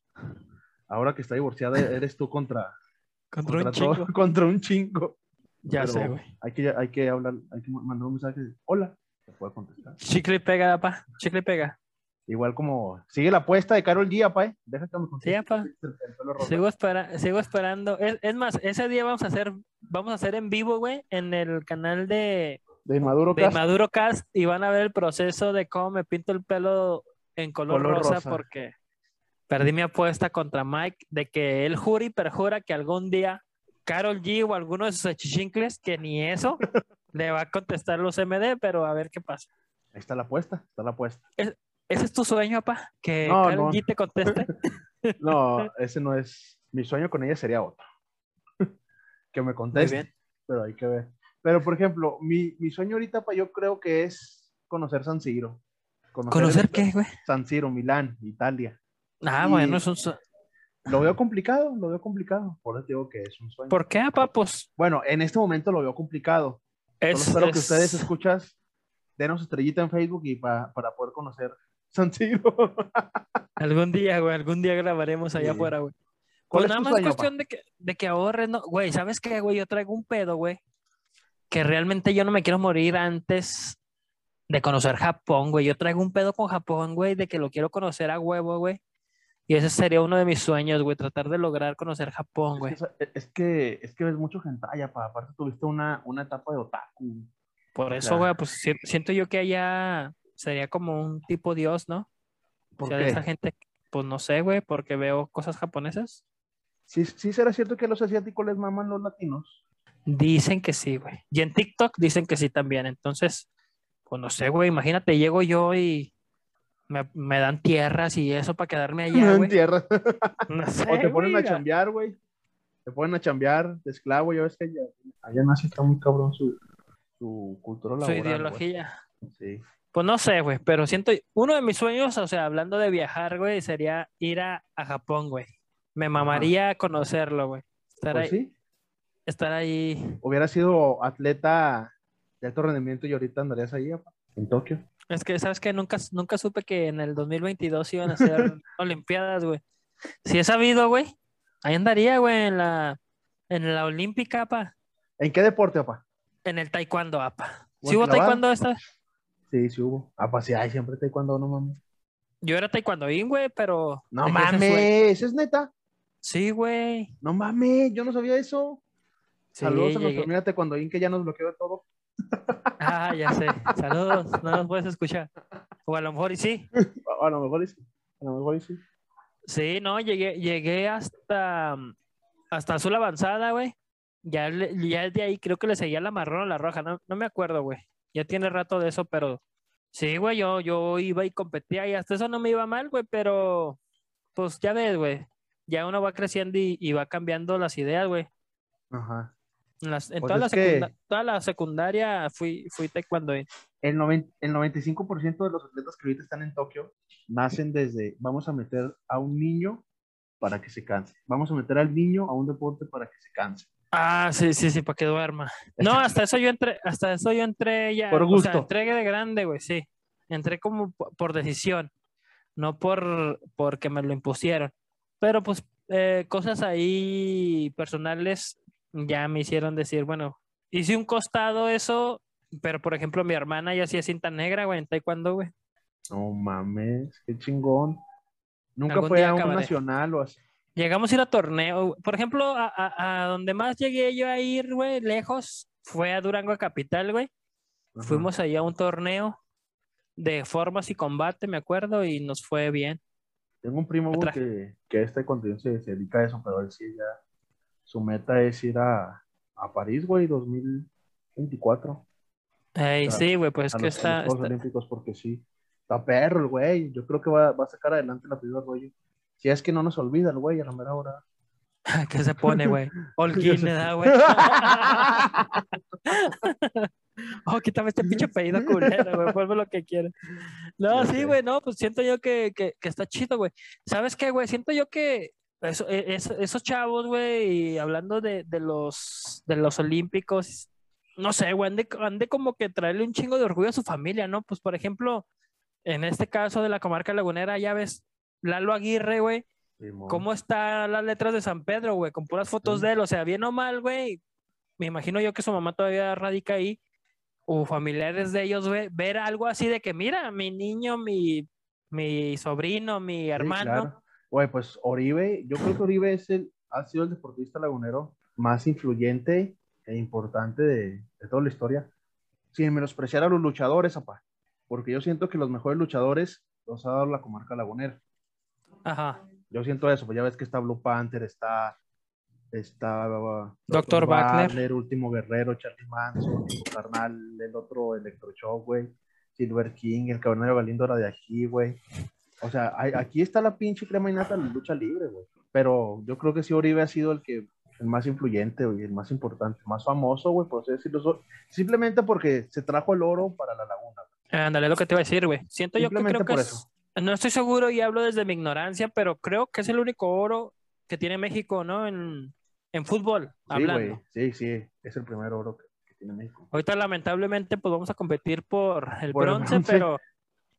Ahora que está divorciada, eres tú contra, Contra un todo- chingo. contra un chingo. Ya Pero sé, güey. Hay que, hay que hablar, hay que mandar un mensaje. Hola, te puede contestar. Chicle y pega, apa. Chicle y pega. Igual como sigue la apuesta de Carol G, apa, ¿eh? Deja que me conteste. Sí. Sigo, espera- sigo esperando. Es, es más, ese día vamos a hacer, vamos a hacer en vivo, güey, en el canal de, De Inmaduro de Cast. Maduro Cast y van a ver el proceso de cómo me pinto el pelo en color, Color rosa, rosa. porque perdí mi apuesta contra Mike de que él jura y perjura que algún día Carol G o alguno de sus achichincles, que ni eso, le va a contestar los MD, pero a ver qué pasa. Ahí está la apuesta, está la apuesta. ¿Ese es tu sueño, papá? Que No, no. G te conteste. No, ese no es. Mi sueño con ella sería otro. que me Muy conteste. bien. Pero hay que ver. Pero, por ejemplo, mi, mi sueño ahorita, pa, yo creo que es conocer San Siro. ¿Conocer el- qué, güey? San Siro, Milán, Italia. Ah, Y- bueno, es un su- Lo veo complicado, lo veo complicado. Por eso digo que es un sueño. ¿Por qué, papá? Pues Bueno, en este momento lo veo complicado. Solo es. espero que es- ustedes escuchas, denos estrellita en Facebook y pa- para poder conocer San Siro. Algún día, güey, algún día grabaremos allá Sí. afuera, güey. ¿Cuál Pues es nada más sueño, cuestión de que, de que ahorres, ¿no? Güey, ¿sabes qué, güey? Yo traigo un pedo, güey. Que realmente yo no me quiero morir antes de conocer Japón, güey. Yo traigo un pedo con Japón, güey, de que lo quiero conocer a huevo, güey. Y ese sería uno de mis sueños, güey, tratar de lograr conocer Japón, güey. Es que, es que es que ves mucho hentai, pa. aparte tuviste una, una etapa de otaku. Por o eso, sea- güey, pues si- siento yo que allá sería como un tipo Dios, ¿no? O ¿Por sea, de qué? esa gente, pues no sé, güey, porque veo cosas japonesas. Sí, sí será cierto que a los asiáticos les maman los latinos. Dicen que sí, güey. Y en TikTok dicen que sí también. Entonces, pues no sé, güey. Imagínate, llego yo y me, me dan tierras y eso para quedarme allá, en güey. tierra. No sé, o te ponen güey. a chambear, güey. Te ponen a chambear de esclavo. Ya ves que allá, Asia está muy cabrón su, su cultura Su laboral. güey. ideología. Sí. Pues no sé, güey. Pero siento, uno de mis sueños, o sea, hablando de viajar, güey, sería ir a, a Japón, güey. Me mamaría conocerlo, güey. Estar Pues ahí. sí. estar ahí. Hubiera sido atleta de alto rendimiento y ahorita andarías ahí, apa, en Tokio. Es que, ¿sabes que Nunca, nunca supe que en el 2022 iban a hacer Olimpiadas, güey. Si he sabido, güey, ahí andaría, güey, en la, en la Olímpica, apa. ¿En qué deporte, apa? En el Taekwondo, apa. ¿O ¿Sí hubo? Taekwondo esta vez? Sí, sí hubo. Apa, sí, hay siempre taekwondo, no mames. Yo era taekwondoín, güey, pero... No mames. ¿eso es neta? Sí, güey. No mames, yo no sabía eso. Sí, Saludos a llegué- nuestra amiga Taekwondoín que ya nos bloqueó de todo. Ah, ya sé. Saludos, no nos puedes escuchar. O a lo mejor y sí. A, lo mejor y sí. A lo mejor y sí. Sí, no, llegué, llegué hasta, hasta azul avanzada, güey. Ya, ya de ahí creo que le seguía la marrón o la roja, no, no me acuerdo, güey. Ya tiene rato de eso, pero sí, güey, yo, yo iba y competía y hasta eso no me iba mal, güey, pero pues ya ves, güey. Ya uno va creciendo y, y va cambiando las ideas, güey. Ajá. En, las- en Pues toda, la es que- secunda- toda la secundaria fui, fui taekwondo. El, noven- el 95% de los atletas que ahorita están en Tokio nacen desde, vamos a meter a un niño para que se canse. Vamos a meter al niño a un deporte para que se canse. Ah, sí, sí, sí, para que duerma. No, hasta eso yo entré, hasta eso yo entré ya. Por O sea, gusto. entré de grande, güey, sí. Entré como po- por decisión, no por porque me lo impusieron. Pero pues eh, cosas ahí personales ya me hicieron decir, bueno, hice un costado eso, pero por ejemplo mi hermana ya hacía cinta negra, güey, en taekwondo, güey. No mames, qué chingón. Nunca fue a un acabaré. nacional o así. Llegamos a ir a torneo. Por ejemplo, a, a- a donde más llegué yo a ir, güey, lejos, fue a Durango Capital, güey. Ajá. Fuimos ahí a un torneo de formas y combate, me acuerdo, y nos fue bien. Tengo un primo que, que este contenido se, se dedica a eso, pero él sí ya, su meta es ir a, a París, güey, 2024. Ey, sí, güey, pues es que está, los Juegos está- Olímpicos, porque sí. Está perro el güey. Yo creo que va, va a sacar adelante la primera rollo. Si es que no nos olvida el güey a la mera hora. ¿Qué se pone, güey? Holguín. ¿verdad, güey? oh, quítame este pinche pedido culero, güey, vuelve lo que quieras. No, sí, güey, no, pues siento yo que, que, que está chido, güey. ¿Sabes qué, güey? Siento yo que eso, e- eso- esos chavos, güey, y hablando de, de los, de los olímpicos, no sé, güey, han de, han de como que traerle un chingo de orgullo a su familia, ¿no? Pues, por ejemplo, en este caso de la comarca lagunera, ya ves, Lalo Aguirre, güey. ¿Cómo están las letras de San Pedro, güey? Con puras fotos Sí. de él, o sea, bien o mal, güey. Me imagino yo que su mamá todavía radica ahí, o familiares de ellos, güey, ver algo así de que, mira, mi niño, mi, mi sobrino, mi Sí, hermano. claro. Güey, pues Oribe, yo creo que Oribe es el, ha sido el deportista lagunero más influyente e importante de, de toda la historia. Sin menospreciar a los luchadores, apá. Porque yo siento que los mejores luchadores los ha dado la comarca lagunera. Ajá. Yo siento eso, pues ya ves que está Blue Panther, está, está uh, Dr. Wagner. Último Guerrero, Charlie Manson, carnal, el otro Electroshock, güey, Silver King, el Caballero Galindo era de aquí, güey. O sea, hay- aquí está la pinche crema y nata de la lucha libre, güey. Pero yo creo que sí Oribe ha sido el que el más influyente, güey, el más importante, el más famoso, güey, por así decirlo. Simplemente porque se trajo el oro para la laguna. Ándale, lo que te iba a decir, güey. Siento yo que creo que es- no estoy seguro y hablo desde mi ignorancia, pero creo que es el único oro que tiene México, ¿no? En, en fútbol, Sí, hablando. güey, sí, sí, es el primer oro que, que tiene México. Ahorita lamentablemente pues vamos a competir por el Por el bronce, bronce. pero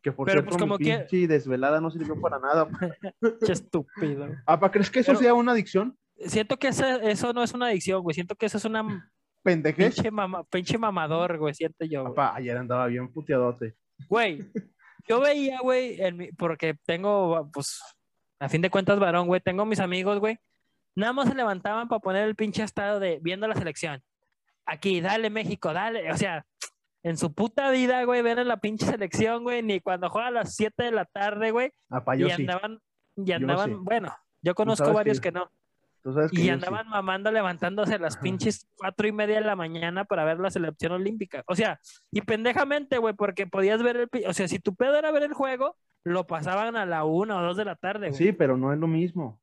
Que por Pero, cierto, pues, como mi que- pinche desvelada no sirvió para nada. qué estúpido. ¿Apa, crees que eso Pero- sea una adicción? Siento que ese- eso no es una adicción, güey. Siento que eso es una ¿Pendejez? pinche, mama- pinche mamador, güey. Siento yo, güey. Ayer andaba bien puteadote. Güey, yo veía, güey, mi- porque tengo, pues, a fin de cuentas, varón, güey. Tengo mis amigos, güey. Nada más se levantaban para poner el pinche estado de viendo la selección. Aquí, dale, México, dale. O sea, en su puta vida, güey, ver a la pinche selección, güey, ni cuando juega a las 7 de la tarde, güey. Apa, y yo sí. andaban, y Yo andaban, sí. bueno, yo conozco varios que- que no. Tú sabes que Y andaban mamando levantándose a las Ajá. pinches cuatro y media de la mañana para ver la selección olímpica. O sea, y pendejamente, güey, porque podías ver el... O sea, si tu pedo era ver el juego, lo pasaban a la una o dos de la tarde, sí. güey. Sí, pero no es lo mismo.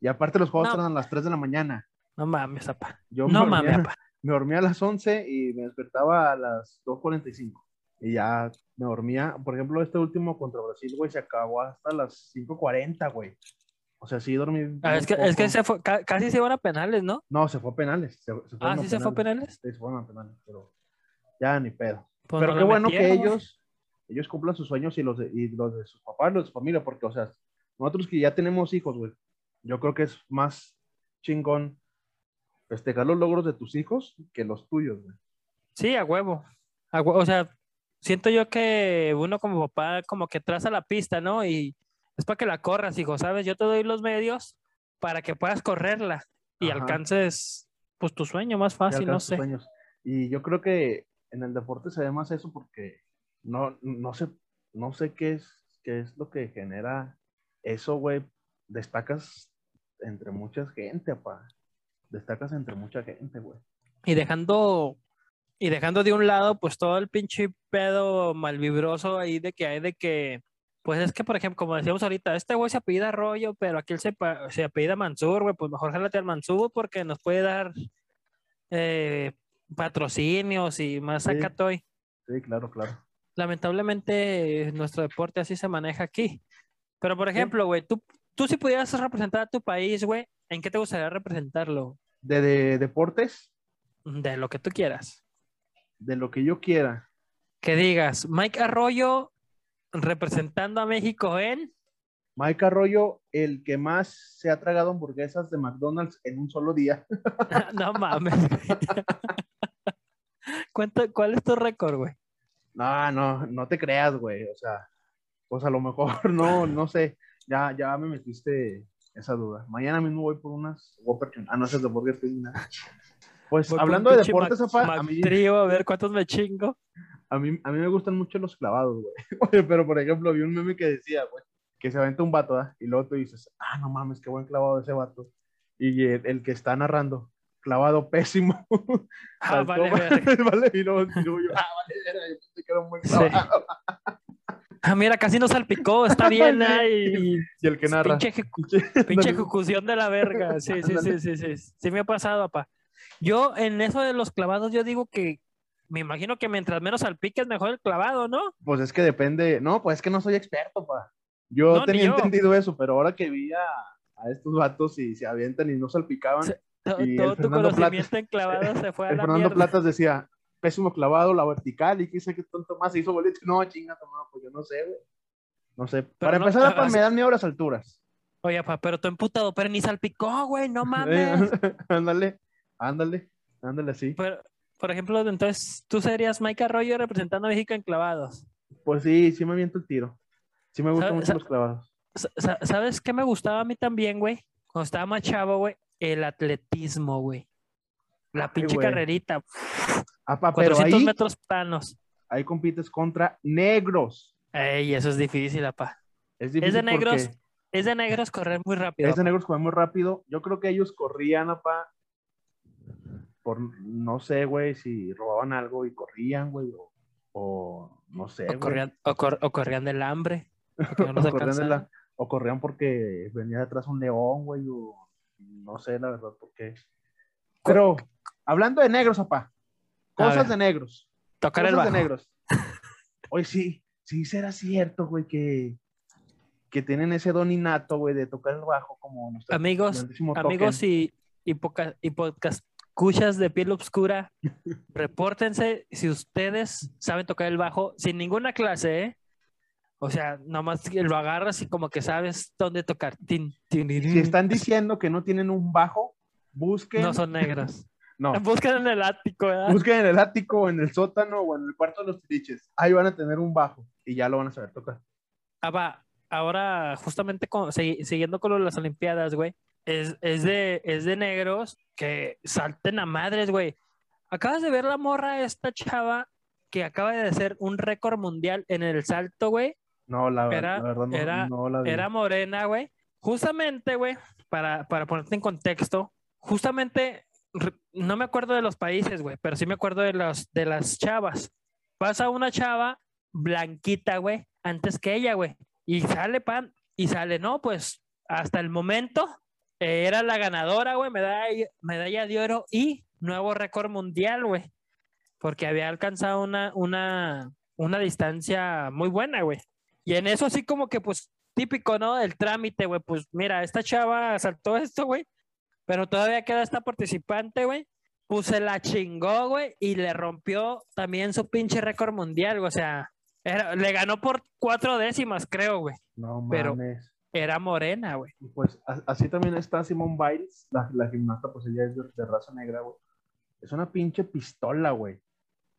Y aparte los juegos No. eran a las 3 de la mañana. No mames, papá. Yo No me, mames, papá. Me dormía a las 11 y me despertaba a las 2.45. Y ya me dormía. Por ejemplo, este último contra Brasil, güey, se acabó hasta las 5.40, güey. O sea, sí dormí. Ah, es que, es que se fue, ca- casi se van a penales, ¿no? No, se fue a penales. se- se Ah, sí se fue a penales. Sí, se fueron a penales, pero ya ni pedo. Pues pero no qué bueno que ellos, ellos cumplan sus sueños y los, de, y los de sus papás, los de su familia, porque, o sea, nosotros que ya tenemos hijos, güey, yo creo que es más chingón festejar los logros de tus hijos que los tuyos, güey. Sí, a huevo. A O sea, siento yo que uno como papá como que traza la pista, ¿no? Y es para que la corras, hijo, ¿sabes? Yo te doy los medios para que puedas correrla y Ajá. alcances pues tu sueño más fácil, no sé. sueños. Y yo creo que en el deporte se ve más eso porque no, no sé, no sé qué es, qué es lo que genera eso, güey. Destacas entre mucha gente, papá. Destacas entre mucha gente, güey. Y dejando y dejando de un lado pues todo el pinche pedo malvibroso ahí de que hay de que pues es que por ejemplo, como decíamos ahorita, este güey se apellida Arroyo, pero aquí él se, se apellida Mansur, güey, pues mejor jálate al Mansur porque nos puede dar eh, patrocinios y más Sí. acá estoy. Sí, claro, claro. lamentablemente nuestro deporte así se maneja aquí. Pero, por ejemplo, güey, tú, tú si pudieras representar a tu país, güey, ¿en qué te gustaría representarlo? De, de deportes, De lo que tú quieras. de lo que yo quiera. Que digas, Mike Arroyo representando a México en... Mike Arroyo, el que más se ha tragado hamburguesas de McDonald's en un solo día. no mames. Cuenta, ¿cuál es tu récord, güey? No, no, no te creas, güey. O sea, pues a lo mejor no, no sé. Ya, ya me metiste esa duda. Mañana mismo voy por unas Whopper. Ah, no, esas de Burger King. ¿no? Pues Voy hablando de deportes, Mac- apa, a mí, Mactrío, a ver cuántos me chingo. a, mí, a mí me gustan mucho los clavados, güey. Pero por ejemplo, vi un meme que decía, güey, que se aventa un vato, ¿ah? Y luego tú dices, ah, no mames, qué buen clavado ese vato. Y el, el que está narrando, clavado pésimo. Ah, Saltó, vale, verga. vale, y luego, y luego yo, ah, vale, yo pensé que era un buen clavado. Ah, mira, casi no salpicó, está bien, ¿eh? Y- Y el que narra. Pinche ejecu- Pinche ejecución de la verga. Sí, sí, sí, sí, sí. Sí me ha pasado, papá. Yo, en eso de los clavados, yo digo que me imagino que mientras menos salpiques, mejor el clavado, ¿no? Pues es que depende. No, pues es que no soy experto, pa. Yo No, tenía yo. entendido eso, pero ahora que vi a, a estos vatos y se avientan y no salpicaban, Y el Todo tu Fernando conocimiento en clavados se fue a el la Fernando mierda. Platas decía, pésimo clavado, la vertical, y quise que tonto más, se hizo bolito. No, chinga, no, pues yo no sé, güey. No sé. Para no- empezar, ah, pa, así- me dan miedo las alturas. Oye, papá, pero tú emputado, pero ni salpicó, güey, no mames. ándale, ándale, ándale así. Pero, por ejemplo, entonces, tú serías Mike Arroyo representando a México en clavados. Pues sí, sí me aviento el tiro. Sí me gustan mucho los clavados. Sa- sa- ¿Sabes qué me gustaba a mí también, güey? Cuando estaba más chavo, güey, el atletismo, güey. La pinche carrerita, pa, pero 400 ahí, metros planos. ahí compites contra negros. Ey, eso es difícil, papá. Es, Es difícil de negros, porque- es de negros correr muy rápido. Es de negros corren muy rápido. Yo creo que ellos corrían, apa, por no sé, güey, si robaban algo y corrían, güey, o, o no sé, O corrían, o cor- o corrían del hambre. porque no los o, corrían de alcanzaban. la- o corrían porque venía detrás un león, güey, o no sé, la verdad, por qué. Pero, hablando de negros, papá, cosas de negros, Tocar el cosas bajo. de negros. Oye, sí, sí será cierto, güey, que, que tienen ese don innato, güey, de tocar el bajo como nuestro Amigos, amigos y, y, poca- y podcast escuchas de piel obscura, repórtense si ustedes saben tocar el bajo sin ninguna clase, ¿eh? O sea, nomás que lo agarras y como que sabes dónde tocar. Tin, tin, tin, Si están diciendo que no tienen un bajo, busquen. No son negros. No, Buscan en el ático, ¿verdad? busquen en el ático, o en el sótano o en el cuarto de los tiliches. Ahí van a tener un bajo y ya lo van a saber tocar. Ah, va, ahora, justamente con- siguiendo con lo de las Olimpiadas, güey, es, es, de, es de negros que salten a madres, güey. Acabas de ver la morra esta chava que acaba de hacer un récord mundial en el salto, güey. No, la, Era- la verdad no, era- no la vi. Era morena, güey. Justamente, güey, para, para ponerte en contexto, justamente, no me acuerdo de los países, güey, pero sí me acuerdo de, los, de las chavas. Pasa una chava blanquita, güey, antes que ella, güey. Y sale pan, y sale, no, pues hasta el momento eh, era la ganadora, güey, medalla, medalla de oro y nuevo récord mundial, güey. Porque había alcanzado una, una, una distancia muy buena, güey. Y en eso sí como que pues típico, ¿no? El trámite, güey. Pues mira, esta chava saltó esto, güey. Pero todavía queda esta participante, güey. Pues se la chingó, güey. Y le rompió también su pinche récord mundial, güey. O sea, era- le ganó por cuatro décimas, creo, güey. No Pero- mames. Era morena, güey. Pues así también está Simone Biles, la, la gimnasta, pues ella es de, de raza negra, güey. Es una pinche pistola, güey.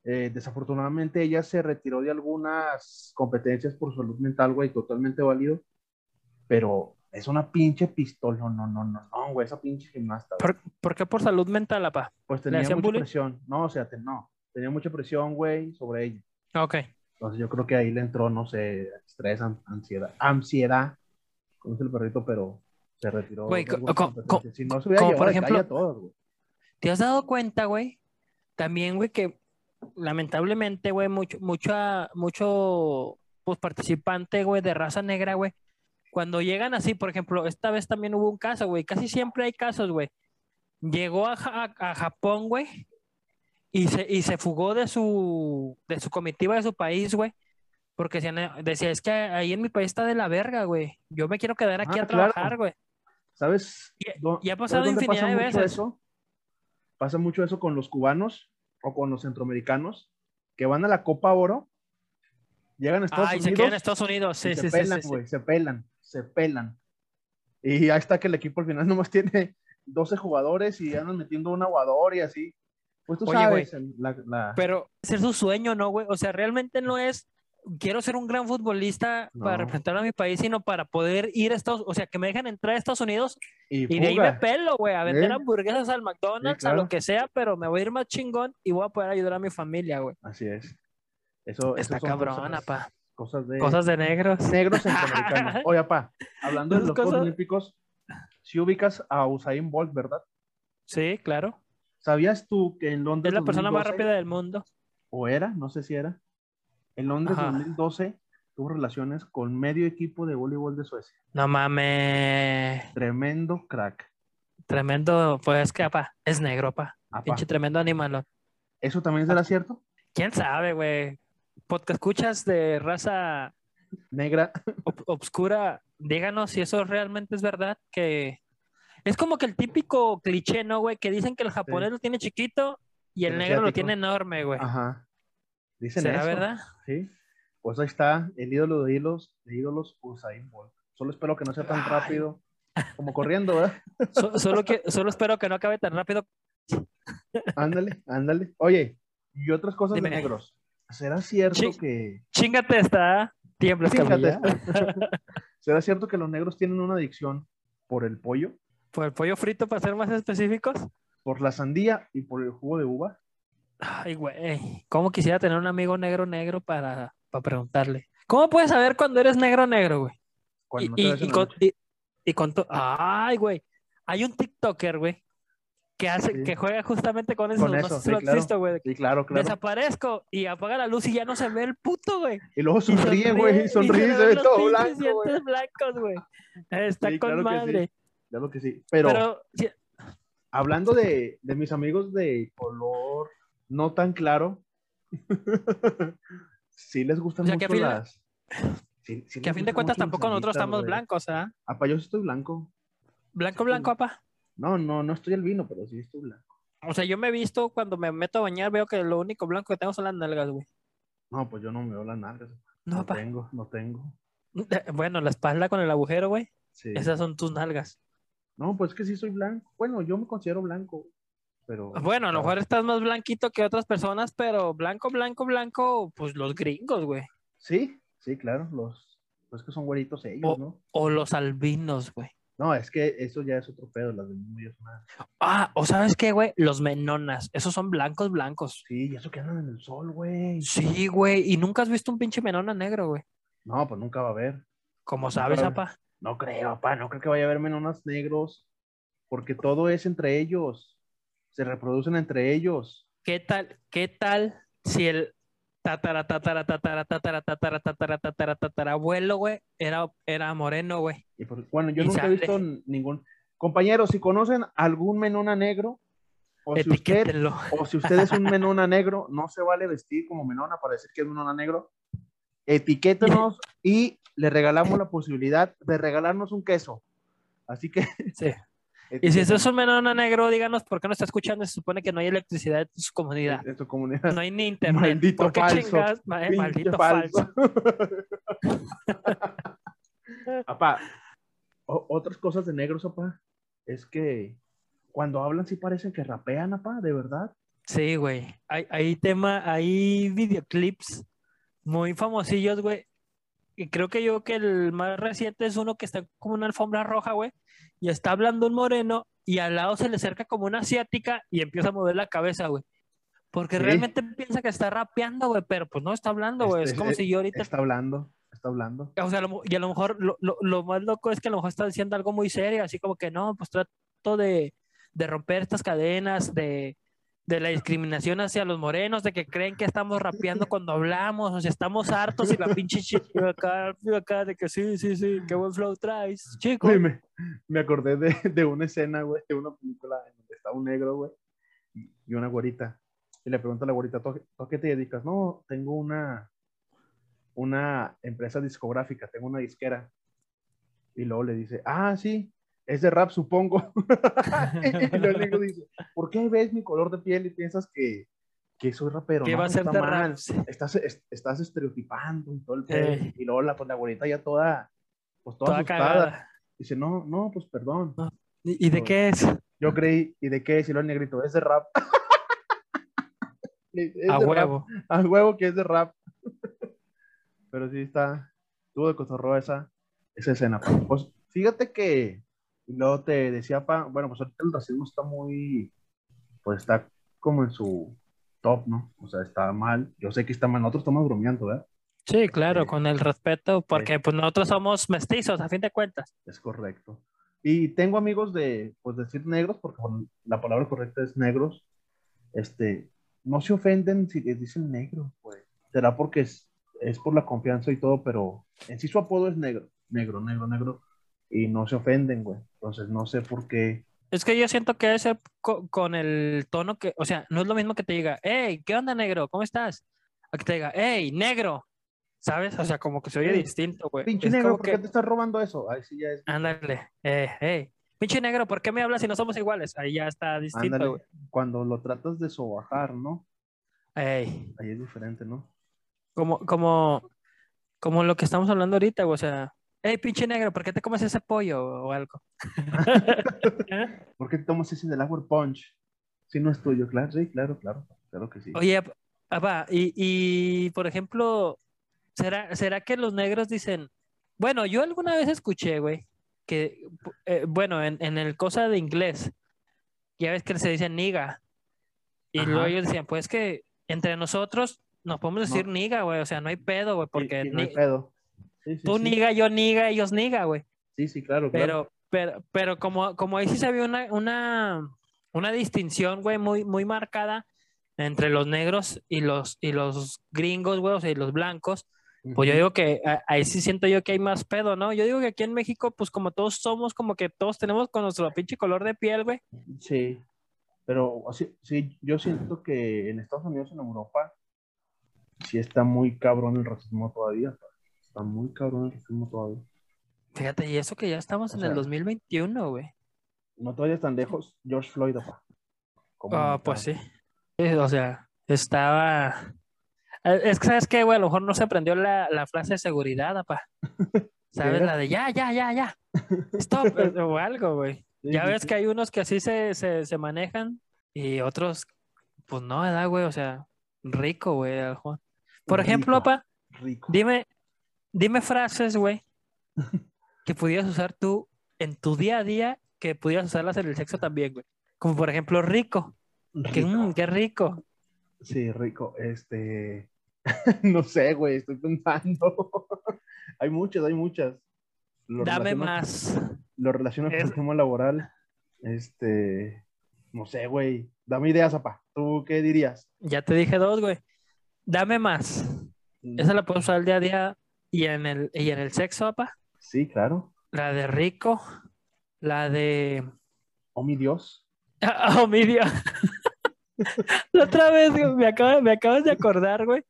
Eh, desafortunadamente ella se retiró de algunas competencias por salud mental, güey, totalmente válido. Pero es una pinche pistola. No, no, no, no, güey, esa pinche gimnasta. ¿Por, por qué por salud mental, apa? Pues ¿Le tenía mucha bullying? presión. No, o sea, te- no. Tenía mucha presión, güey, sobre ella. Ok. Entonces yo creo que ahí le entró, no sé, estrés, an- ansiedad, ansiedad, como dice el perrito, pero se retiró. Güey, si no se hubiera como llevado por ejemplo- a todos, güey. ¿Te has dado cuenta, güey? También, güey, que lamentablemente, güey, mucho, mucha, mucho, pues, participante, güey, de raza negra, güey, cuando llegan así, por ejemplo, esta vez también hubo un caso, güey, casi siempre hay casos, güey. Llegó a, Ja- a Japón, güey, y se, y se fugó de su, de su comitiva de su país, güey, porque decía, es que ahí en mi país está de la verga, güey. Yo me quiero quedar aquí Ah, a claro. trabajar, güey. ¿Sabes? Y- y ha ¿sabes pasado infinidad pasa de veces. Eso? Pasa mucho eso con los cubanos o con los centroamericanos que van a la Copa Oro, llegan a Estados se Unidos quedan en Estados Unidos, sí, y sí, se sí, pelan, güey, se pelan, se pelan. Y ahí está que el equipo al final nomás tiene 12 jugadores y andan metiendo un aguador y así. Pues tú Oye, sabes, el- la, la- Pero ser su sueño, ¿no, güey? O sea, realmente no es, quiero ser un gran futbolista para No. representar a mi país, sino para poder ir a Estados o sea, que me dejen entrar a Estados Unidos y, y de ahí me pelo, güey, a vender ¿Eh? hamburguesas al McDonald's, a claro. lo que sea, pero me voy a ir más chingón y voy a poder ayudar a mi familia, güey. Así es. Eso, Está son cabrón, cosas, apa. cosas de Cosas de negros. negros centroamericanos. Oye, papá, hablando de los Juegos cosas- Olímpicos, si ubicas a Usain Bolt, ¿verdad? Sí, claro. ¿Sabías tú que en Londres Es la persona más 2012, rápida del mundo. o era, no sé si era, en Londres Ajá. 2012 tuvo relaciones con medio equipo de voleibol de Suecia. No mames. Tremendo crack. Tremendo, pues que, apa, es negro. Apá. Pinche tremendo animal. ¿Eso también será cierto? ¿Quién sabe, güey? Podcast escuchas de raza Negra. ob- obscura, díganos si eso realmente es verdad, que es como que el típico cliché, ¿no, güey? Que dicen que el japonés lo tiene chiquito y el El negro lo tiene enorme, güey. Ajá. Dicen ¿Será eso. verdad? Sí. Pues ahí está el ídolo de ídolos, de ídolos Usain Bolt. Solo espero que no sea tan Ay. rápido como corriendo, ¿verdad? So- solo, que, solo espero que no acabe tan rápido. Ándale, ándale. Oye, y otras cosas Dime. de negros. ¿Será cierto que Chingate esta, Fíjate, Camilla. ¿Será cierto que los negros tienen una adicción por el pollo, Por el pollo frito, para ser más específicos. por la sandía y por el jugo de uva? Ay, güey. ¿Cómo quisiera tener un amigo negro negro para, para preguntarle? ¿Cómo puedes saber cuando eres negro negro, güey? Cuando Y, no te y- con, y- con Ay, güey. Hay un TikToker, güey, que hace, Sí. que juega justamente con eso. Con no eso, sé si sí, lo has claro. visto, güey. Sí, claro, claro. Desaparezco y apaga la luz y ya no se ve el puto, güey. Y luego Y sonríe, güey, sonríe, le se ven ve todo blanco, güey. blancos, güey. Está Sí, con claro que sí. madre. Claro que sí. Pero, Pero, sí, hablando de, de mis amigos de color no tan claro, sí les gustan O sea, que a mucho de- las... sí- sí que a fin de cuentas tampoco nosotros estamos güey. blancos, ¿ah? Apa, yo sí estoy blanco. Blanco, blanco, apa. No, no, no estoy albino, pero sí estoy blanco. O sea, yo me he visto cuando me meto a bañar, veo que lo único blanco que tengo son las nalgas, güey. No, pues yo no me veo las nalgas. No, No tengo, no tengo. Bueno, la espalda con el agujero, güey. Sí. Esas son tus nalgas. No, pues es que sí soy blanco. Bueno, yo me considero blanco, pero... Bueno, a lo mejor estás más blanquito que otras personas, pero blanco, blanco, blanco, pues los gringos, güey. Sí, sí, claro, los... Pues que son güeritos ellos. ¿no? O los albinos, güey. No, es que eso ya es otro pedo, las de niño ya es una... Ah, o sabes qué, güey, los menonas. Esos son blancos, blancos. Sí, y eso que andan en el sol, güey. Sí, güey. Y nunca has visto un pinche menona negro, güey. No, pues nunca va a haber. Como sabes, apa. No creo, papá, no creo que vaya a haber menonas negros, porque todo es entre ellos. Se reproducen entre ellos. ¿Qué tal, qué tal si el tatara, tatara, tatara, tatara, tatara, tatara, tatara, tatara, abuelo, güey, era, era moreno, güey? Bueno, yo Y nunca he sale. visto n- ningún... Compañeros, si conocen algún menona negro, o si usted o si usted es un menona negro, no se vale vestir como menona para decir que es menona negro. Etiquétenos y le regalamos la posibilidad de regalarnos un queso. Así que. Sí. Y si eso es un menor negro, díganos por qué no está escuchando. Se supone que no hay electricidad en su comunidad. En tu comunidad. No hay ni internet. Maldito ¿Por qué falso. chingas? Eh, Maldito falso. Apá, o- otras cosas de negros, apá, es que cuando hablan sí parecen que rapean, apá, de verdad. Sí, güey. Hay, hay tema, hay videoclips muy famosillos, güey. Y creo que yo que el más reciente es uno que está como una alfombra roja, güey. Y está hablando un moreno y al lado se le acerca como una asiática y empieza a mover la cabeza, güey. Porque Sí. realmente piensa que está rapeando, güey, pero pues no está hablando, güey. Este, es como eh, si yo ahorita Está hablando, está hablando. O sea, lo y a lo mejor lo, lo- lo más loco es que a lo mejor está diciendo algo muy serio, así como que no, pues trato de, de romper estas cadenas de, de la discriminación hacia los morenos, de que creen que estamos rapeando cuando hablamos, o sea, estamos hartos y la pinche chica acá, acá, de que sí, sí, sí, qué buen flow traes, chico. Güey, me, acordé de, de una escena, güey, de una película en donde está un negro, güey, y- una güerita. Y le pregunta a la güerita, ¿tú, tú a qué te dedicas? No, tengo una, una empresa discográfica, tengo una disquera. Y luego le dice, ah, sí, es de rap, supongo. y luego el negro dice, ¿por qué ves mi color de piel y piensas que, que soy rapero? ¿Qué No, va a ser de rap? Estás, es- estás estereotipando y todo el pedo". Ey. Y luego la, pues, la güerita ya toda, pues toda, Toda asustada. cagada. Dice, no, no, pues perdón. ¿Y, y de qué es? Yo creí, ¿y de qué? Si lo negrito, es de rap. Es A de rap. huevo. A huevo que es de rap. Pero sí está, tuvo de cotorreo esa, esa escena. Pues fíjate que, y luego te decía, pa, bueno, pues ahorita el racismo está muy, pues está como en su top, ¿no? O sea, está mal. Yo sé que está mal, nosotros estamos bromeando, ¿verdad? Sí, claro, Eh, con el respeto, porque pues nosotros somos mestizos, a fin de cuentas. Es correcto. Y tengo amigos de, pues decir negros, porque la palabra correcta es negros, este, no se ofenden si les dicen negro, pues. Será porque es, es por la confianza y todo, pero en sí su apodo es negro, negro, negro, negro, y no se ofenden, güey. Entonces no sé por qué. Es que yo siento que debe ser co- con el tono que, o sea, no es lo mismo que te diga, hey, ¿qué onda, negro? ¿Cómo estás? A que te diga, hey, negro, ¿sabes? O sea, como que se oye distinto, güey. Pinche Es negro, ¿por qué que, te estás robando eso? Ahí sí ya es. ándale, eh, hey, pinche negro, ¿por qué me hablas si no somos iguales? Ahí ya está distinto, Ándale, güey. cuando lo tratas de sobajar, ¿no? Ey, Ahí es diferente, ¿no? como, como, como lo que estamos hablando ahorita, güey, o sea, hey, pinche negro, ¿por qué te comes ese pollo o algo? ¿Por qué tomas ese del Hour Punch? Si no es tuyo, claro, sí, claro, claro, claro que sí. Oye, papá, y, y por ejemplo, ¿será, ¿será que los negros dicen, bueno, yo alguna vez escuché, güey, que, eh, bueno, en, en el cosa de inglés, ya ves que se dice niga, y Ajá. luego ellos decían, pues que entre nosotros nos podemos decir No. niga, güey, o sea, no hay pedo, güey, porque y no hay ni- pedo. Sí, sí, tú sí. niga, yo niga, ellos niga, güey. Sí, sí, claro, claro. Pero, pero, pero como, como ahí sí se vio una, una, una distinción, güey, muy, muy marcada entre los negros y los, y los gringos, güey, o sea, y los blancos, pues yo digo que a- ahí sí siento yo que hay más pedo, ¿no? Yo digo que aquí en México, pues como todos somos, como que todos tenemos con nuestro pinche color de piel, güey. Sí, pero sí, sí, yo siento que en Estados Unidos, en Europa, sí está muy cabrón el racismo todavía. pa. Está muy cabrón el racismo todavía. Fíjate, y eso que ya estamos O en sea, el 2021, güey. No todavía tan lejos. George Floyd, pa. ¿Cómo Ah, no, pues sí. O sea, estaba... Eh, Es que, ¿sabes qué, güey? A lo mejor no se aprendió la, la frase de seguridad, apa. ¿Sabes? La de ya, ya, ya, ya. Stop, eh, o algo, güey. Sí, Ya ves sí. que hay unos que así se, se, se manejan y otros, pues no, ¿verdad, güey? O sea, rico, güey. mejor. Por ejemplo, Rico, apa, Rico. dime, dime frases, güey, que pudieras usar tú en tu día a día, que pudieras usarlas en el sexo también, güey. Como por ejemplo, rico. Que, mm, qué rico. Sí, rico. Este. no sé, güey, estoy pensando. hay muchas, hay muchas. Lo Dame más. Lo relaciono con el tema laboral. Este. No sé, güey. Dame ideas, apa. ¿Tú qué dirías? Ya te dije dos, güey. Dame más. Esa la puedo usar el día a día y en el, y en el sexo, apa. Sí, claro. La de rico. La de. Oh, mi Dios. Oh, mi Dios. La otra vez, me, acaba- me acabas de acordar, güey.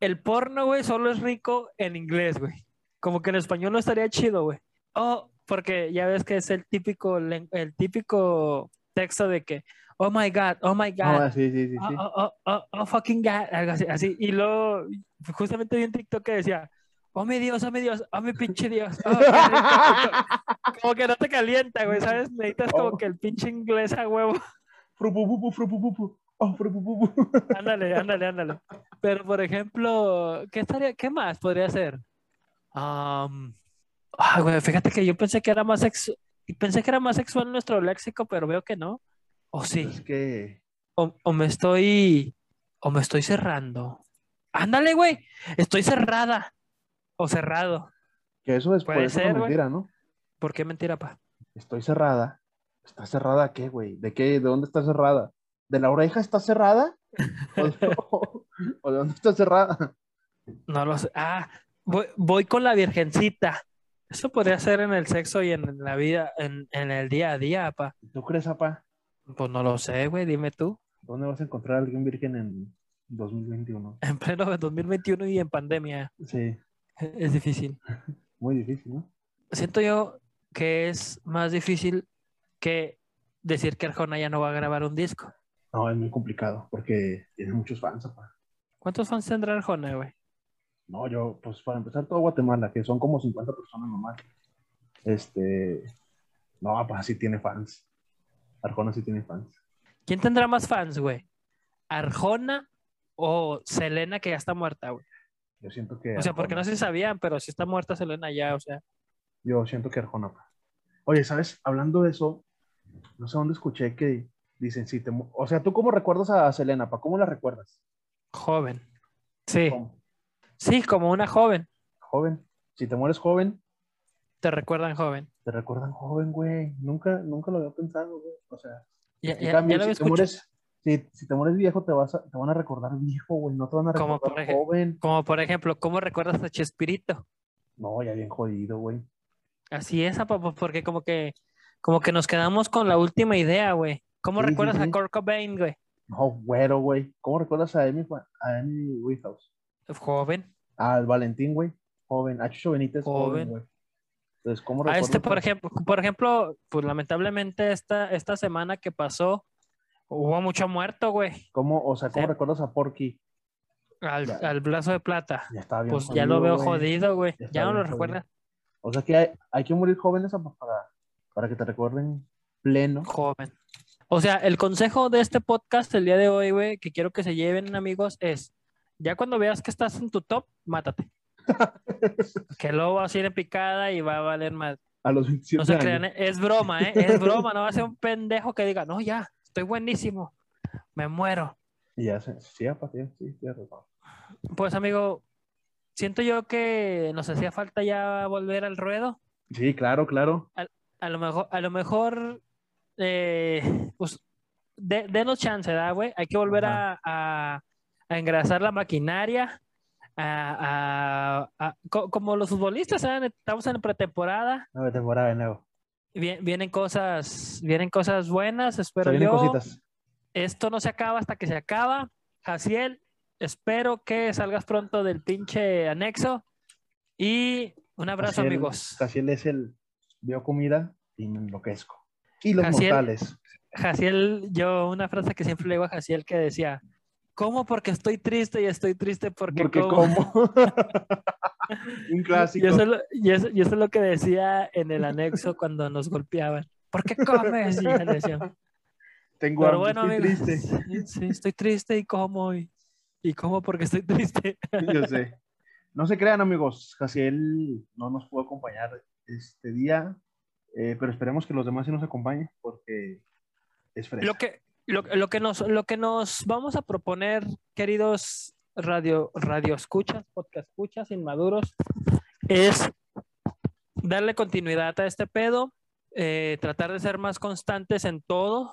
El porno, güey, solo es rico en inglés, güey. como que en español no estaría chido, güey. Oh, porque ya ves que es el típico, el típico texto de que, oh my God, oh my God, Ah, sí, sí, sí, oh, oh, oh, oh, oh, fucking God, algo así, así. Y luego, justamente vi un TikTok que decía, oh mi Dios, oh mi Dios, oh mi pinche Dios. oh, qué rico". como que no te calienta, güey, ¿sabes? Necesitas como Oh. que el pinche inglés a huevo. Frupupupu, frupupupu, frupupupu. Ándale, ándale, ándale. Pero, por ejemplo, ¿qué estaría, qué más podría ser? Ah, güey, fíjate que yo pensé que era más sexu- pensé que era más sexual nuestro léxico, pero veo que no. O sí, Es que o, o me estoy, o me estoy cerrando. Ándale, güey, estoy cerrada o cerrado. que eso es por Puede es ser, güey. mentira, ¿no? ¿Por qué mentira, pa? Estoy cerrada. ¿Está cerrada qué, güey? ¿De qué? ¿De dónde está cerrada? ¿De la oreja está cerrada? ¿O de, o de dónde está cerrada? No lo sé. Ah, voy, voy con la virgencita. Eso podría ser en el sexo y en la vida, en, en el día a día, pa. ¿Tú crees, apa? Pues no lo sé, güey, dime tú. ¿Dónde vas a encontrar a alguien virgen en 2021? En pleno 2021 y en pandemia Sí, es difícil. muy difícil, ¿no? Siento yo que es más difícil que decir que Arjona ya no va a grabar un disco. No, es muy complicado porque tiene muchos fans, apa. ¿Cuántos fans tendrá Arjona, güey? No, yo, pues para empezar, todo Guatemala, que son como 50 personas nomás. Este, no, apa, sí tiene fans. Arjona sí tiene fans. ¿Quién tendrá más fans, güey? ¿Arjona o Selena que ya está muerta, güey? Yo siento que. O sea, porque no si sabían, pero si está muerta Selena ya, o sea. Yo siento que Arjona. Oye, ¿sabes? Hablando de eso, no sé dónde escuché que dicen, si te o sea, ¿tú cómo recuerdas a Selena, pa? ¿Cómo la recuerdas? Joven. Sí, ¿Cómo? sí, como una joven. Joven. Si te mueres joven, Te recuerdan joven. te recuerdan joven, güey. Nunca, nunca lo había pensado, güey. O sea, Ya, ya- cambio, ya lo si, te mueres, si, si te mueres viejo, te, vas a- te van a recordar viejo, güey. No te van a Como recordar por joven. Como por ejemplo, ¿cómo recuerdas a Chespirito? No, ya bien jodido, güey. Así es, pues, porque como que, como que nos quedamos con la última idea, güey. ¿Cómo Sí, recuerdas sí. a Kurt Cobain, güey? No, güero, güey. ¿Cómo recuerdas a Amy, a Amy Winehouse? Joven. Al Valentín, güey. Joven. A Chucho Benítez, joven, güey. Entonces, ¿cómo A este, recuerdas por ejemplo, por ejemplo, pues lamentablemente esta, esta semana que pasó, hubo mucho muerto, güey. ¿Cómo, o sea, cómo Sí. recuerdas a Porky? Al, Ya. al brazo de plata. Ya estaba bien Pues ya lo veo güey. jodido, güey. Ya está Ya no lo recuerda. O sea que hay, hay que morir jóvenes apa, para, para que te recuerden pleno. Joven. O sea, el consejo de este podcast el día de hoy, güey, que quiero que se lleven, amigos, es, ya cuando veas que estás en tu top, mátate. que luego vas a ir en picada y va a valer más. A los 27 No se crean, ¿eh? es broma, ¿eh? Es broma, no va a ser un pendejo que diga, no, ya, estoy buenísimo, me muero. Y ya se, sí, apa, sí, razón. Pues, amigo, siento yo que nos hacía falta ya volver al ruedo. Sí, claro, claro. A lo mejor, a lo mejor, eh, pues, de- denos chance, ¿verdad, güey? Hay que volver a, a- a engrasar la maquinaria, a, a- a- co- como los futbolistas. Estamos en pretemporada, Nueva temporada de nuevo. Vien- vienen cosas, vienen cosas buenas, espero yo. cositas. Esto no se acaba hasta que se acaba. Jaciel, espero que salgas pronto del pinche anexo. Y un abrazo, Casiel- amigos. Casiel es el. Veo comida y me enloquezco. Y los Casiel- mortales. Jaciel, yo una frase que siempre le digo a Jaciel que decía, ¿cómo? Porque estoy triste y estoy triste porque, Porque como. como. Un clásico. Y eso, es lo- y, eso, y eso es lo que decía en el anexo cuando nos golpeaban. ¿Por qué comes? Y ya le decía, Tengo Pero hambre, bueno, estoy amigos, triste. sí, sí, estoy triste y como. Y, y como porque estoy triste. Yo sé. No se crean, amigos. Jaciel no nos pudo acompañar este día, eh, pero esperemos que los demás sí nos acompañen porque es fresco. Lo que, lo, lo que nos, lo que nos vamos a proponer, queridos radio, radio escuchas, podcast escuchas, inmaduros, es darle continuidad a este pedo, eh, tratar de ser más constantes en todo.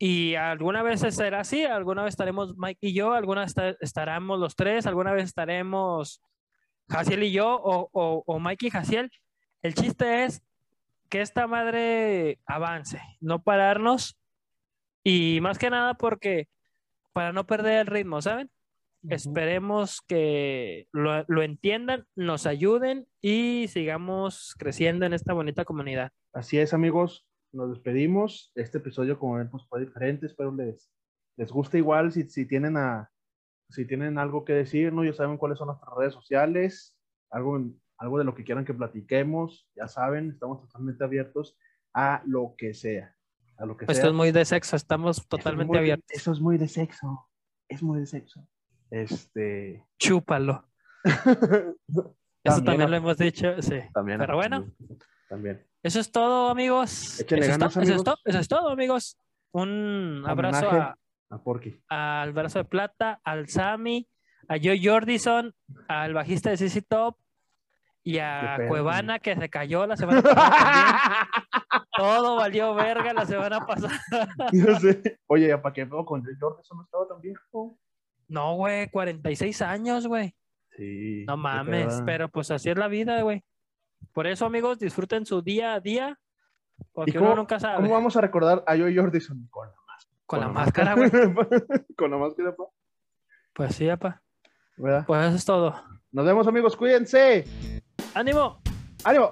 Y alguna vez será así, alguna vez estaremos Mike y yo, alguna vez esta- estaremos los tres, alguna vez estaremos Jaciel y yo, o, o, o Mike y Jaciel. El chiste es que esta madre avance, no pararnos y más que nada porque para no perder el ritmo, ¿saben? Esperemos que lo, lo entiendan, nos ayuden y sigamos creciendo en esta bonita comunidad. Así es, amigos. Nos despedimos. Este episodio, como pues fue diferente. Espero les, les guste igual. Si, si, tienen a, si tienen algo que decirnos, ya saben cuáles son nuestras redes sociales. Algo, algo de lo que quieran que platiquemos. Ya saben, estamos totalmente abiertos a lo que sea. A lo que Esto sea. es muy de sexo, estamos totalmente Eso es muy- abiertos. Eso es muy de sexo. Es muy de sexo. Este. Chúpalo. Eso también, lo hemos dicho, sí. también, Pero bueno. También. Eso es todo, amigos. Eso, es ganas, to- eso es amigos. to- eso es todo, amigos. Un abrazo a- A Porky. al brazo de plata, al Sammy, a Joe Jordison, al bajista de CC Top y a Cuevana que se cayó la semana pasada. Todo valió verga la semana pasada. Yo sé. Oye, ¿para qué veo con George? Eso no estaba tan viejo. No, güey, 46 años, güey. Sí. No mames, pero pues así es la vida, güey. Por eso, amigos, disfruten su día a día. Porque ¿Y cómo, uno nunca sabe. cómo vamos a recordar a Joe Jordison? Con la máscara. Con la máscara, güey. con la máscara, pa. Pues sí, apa. ¿Verdad? Pues eso es todo. Nos vemos, amigos. Cuídense. ¡Ánimo! ¡Ánimo!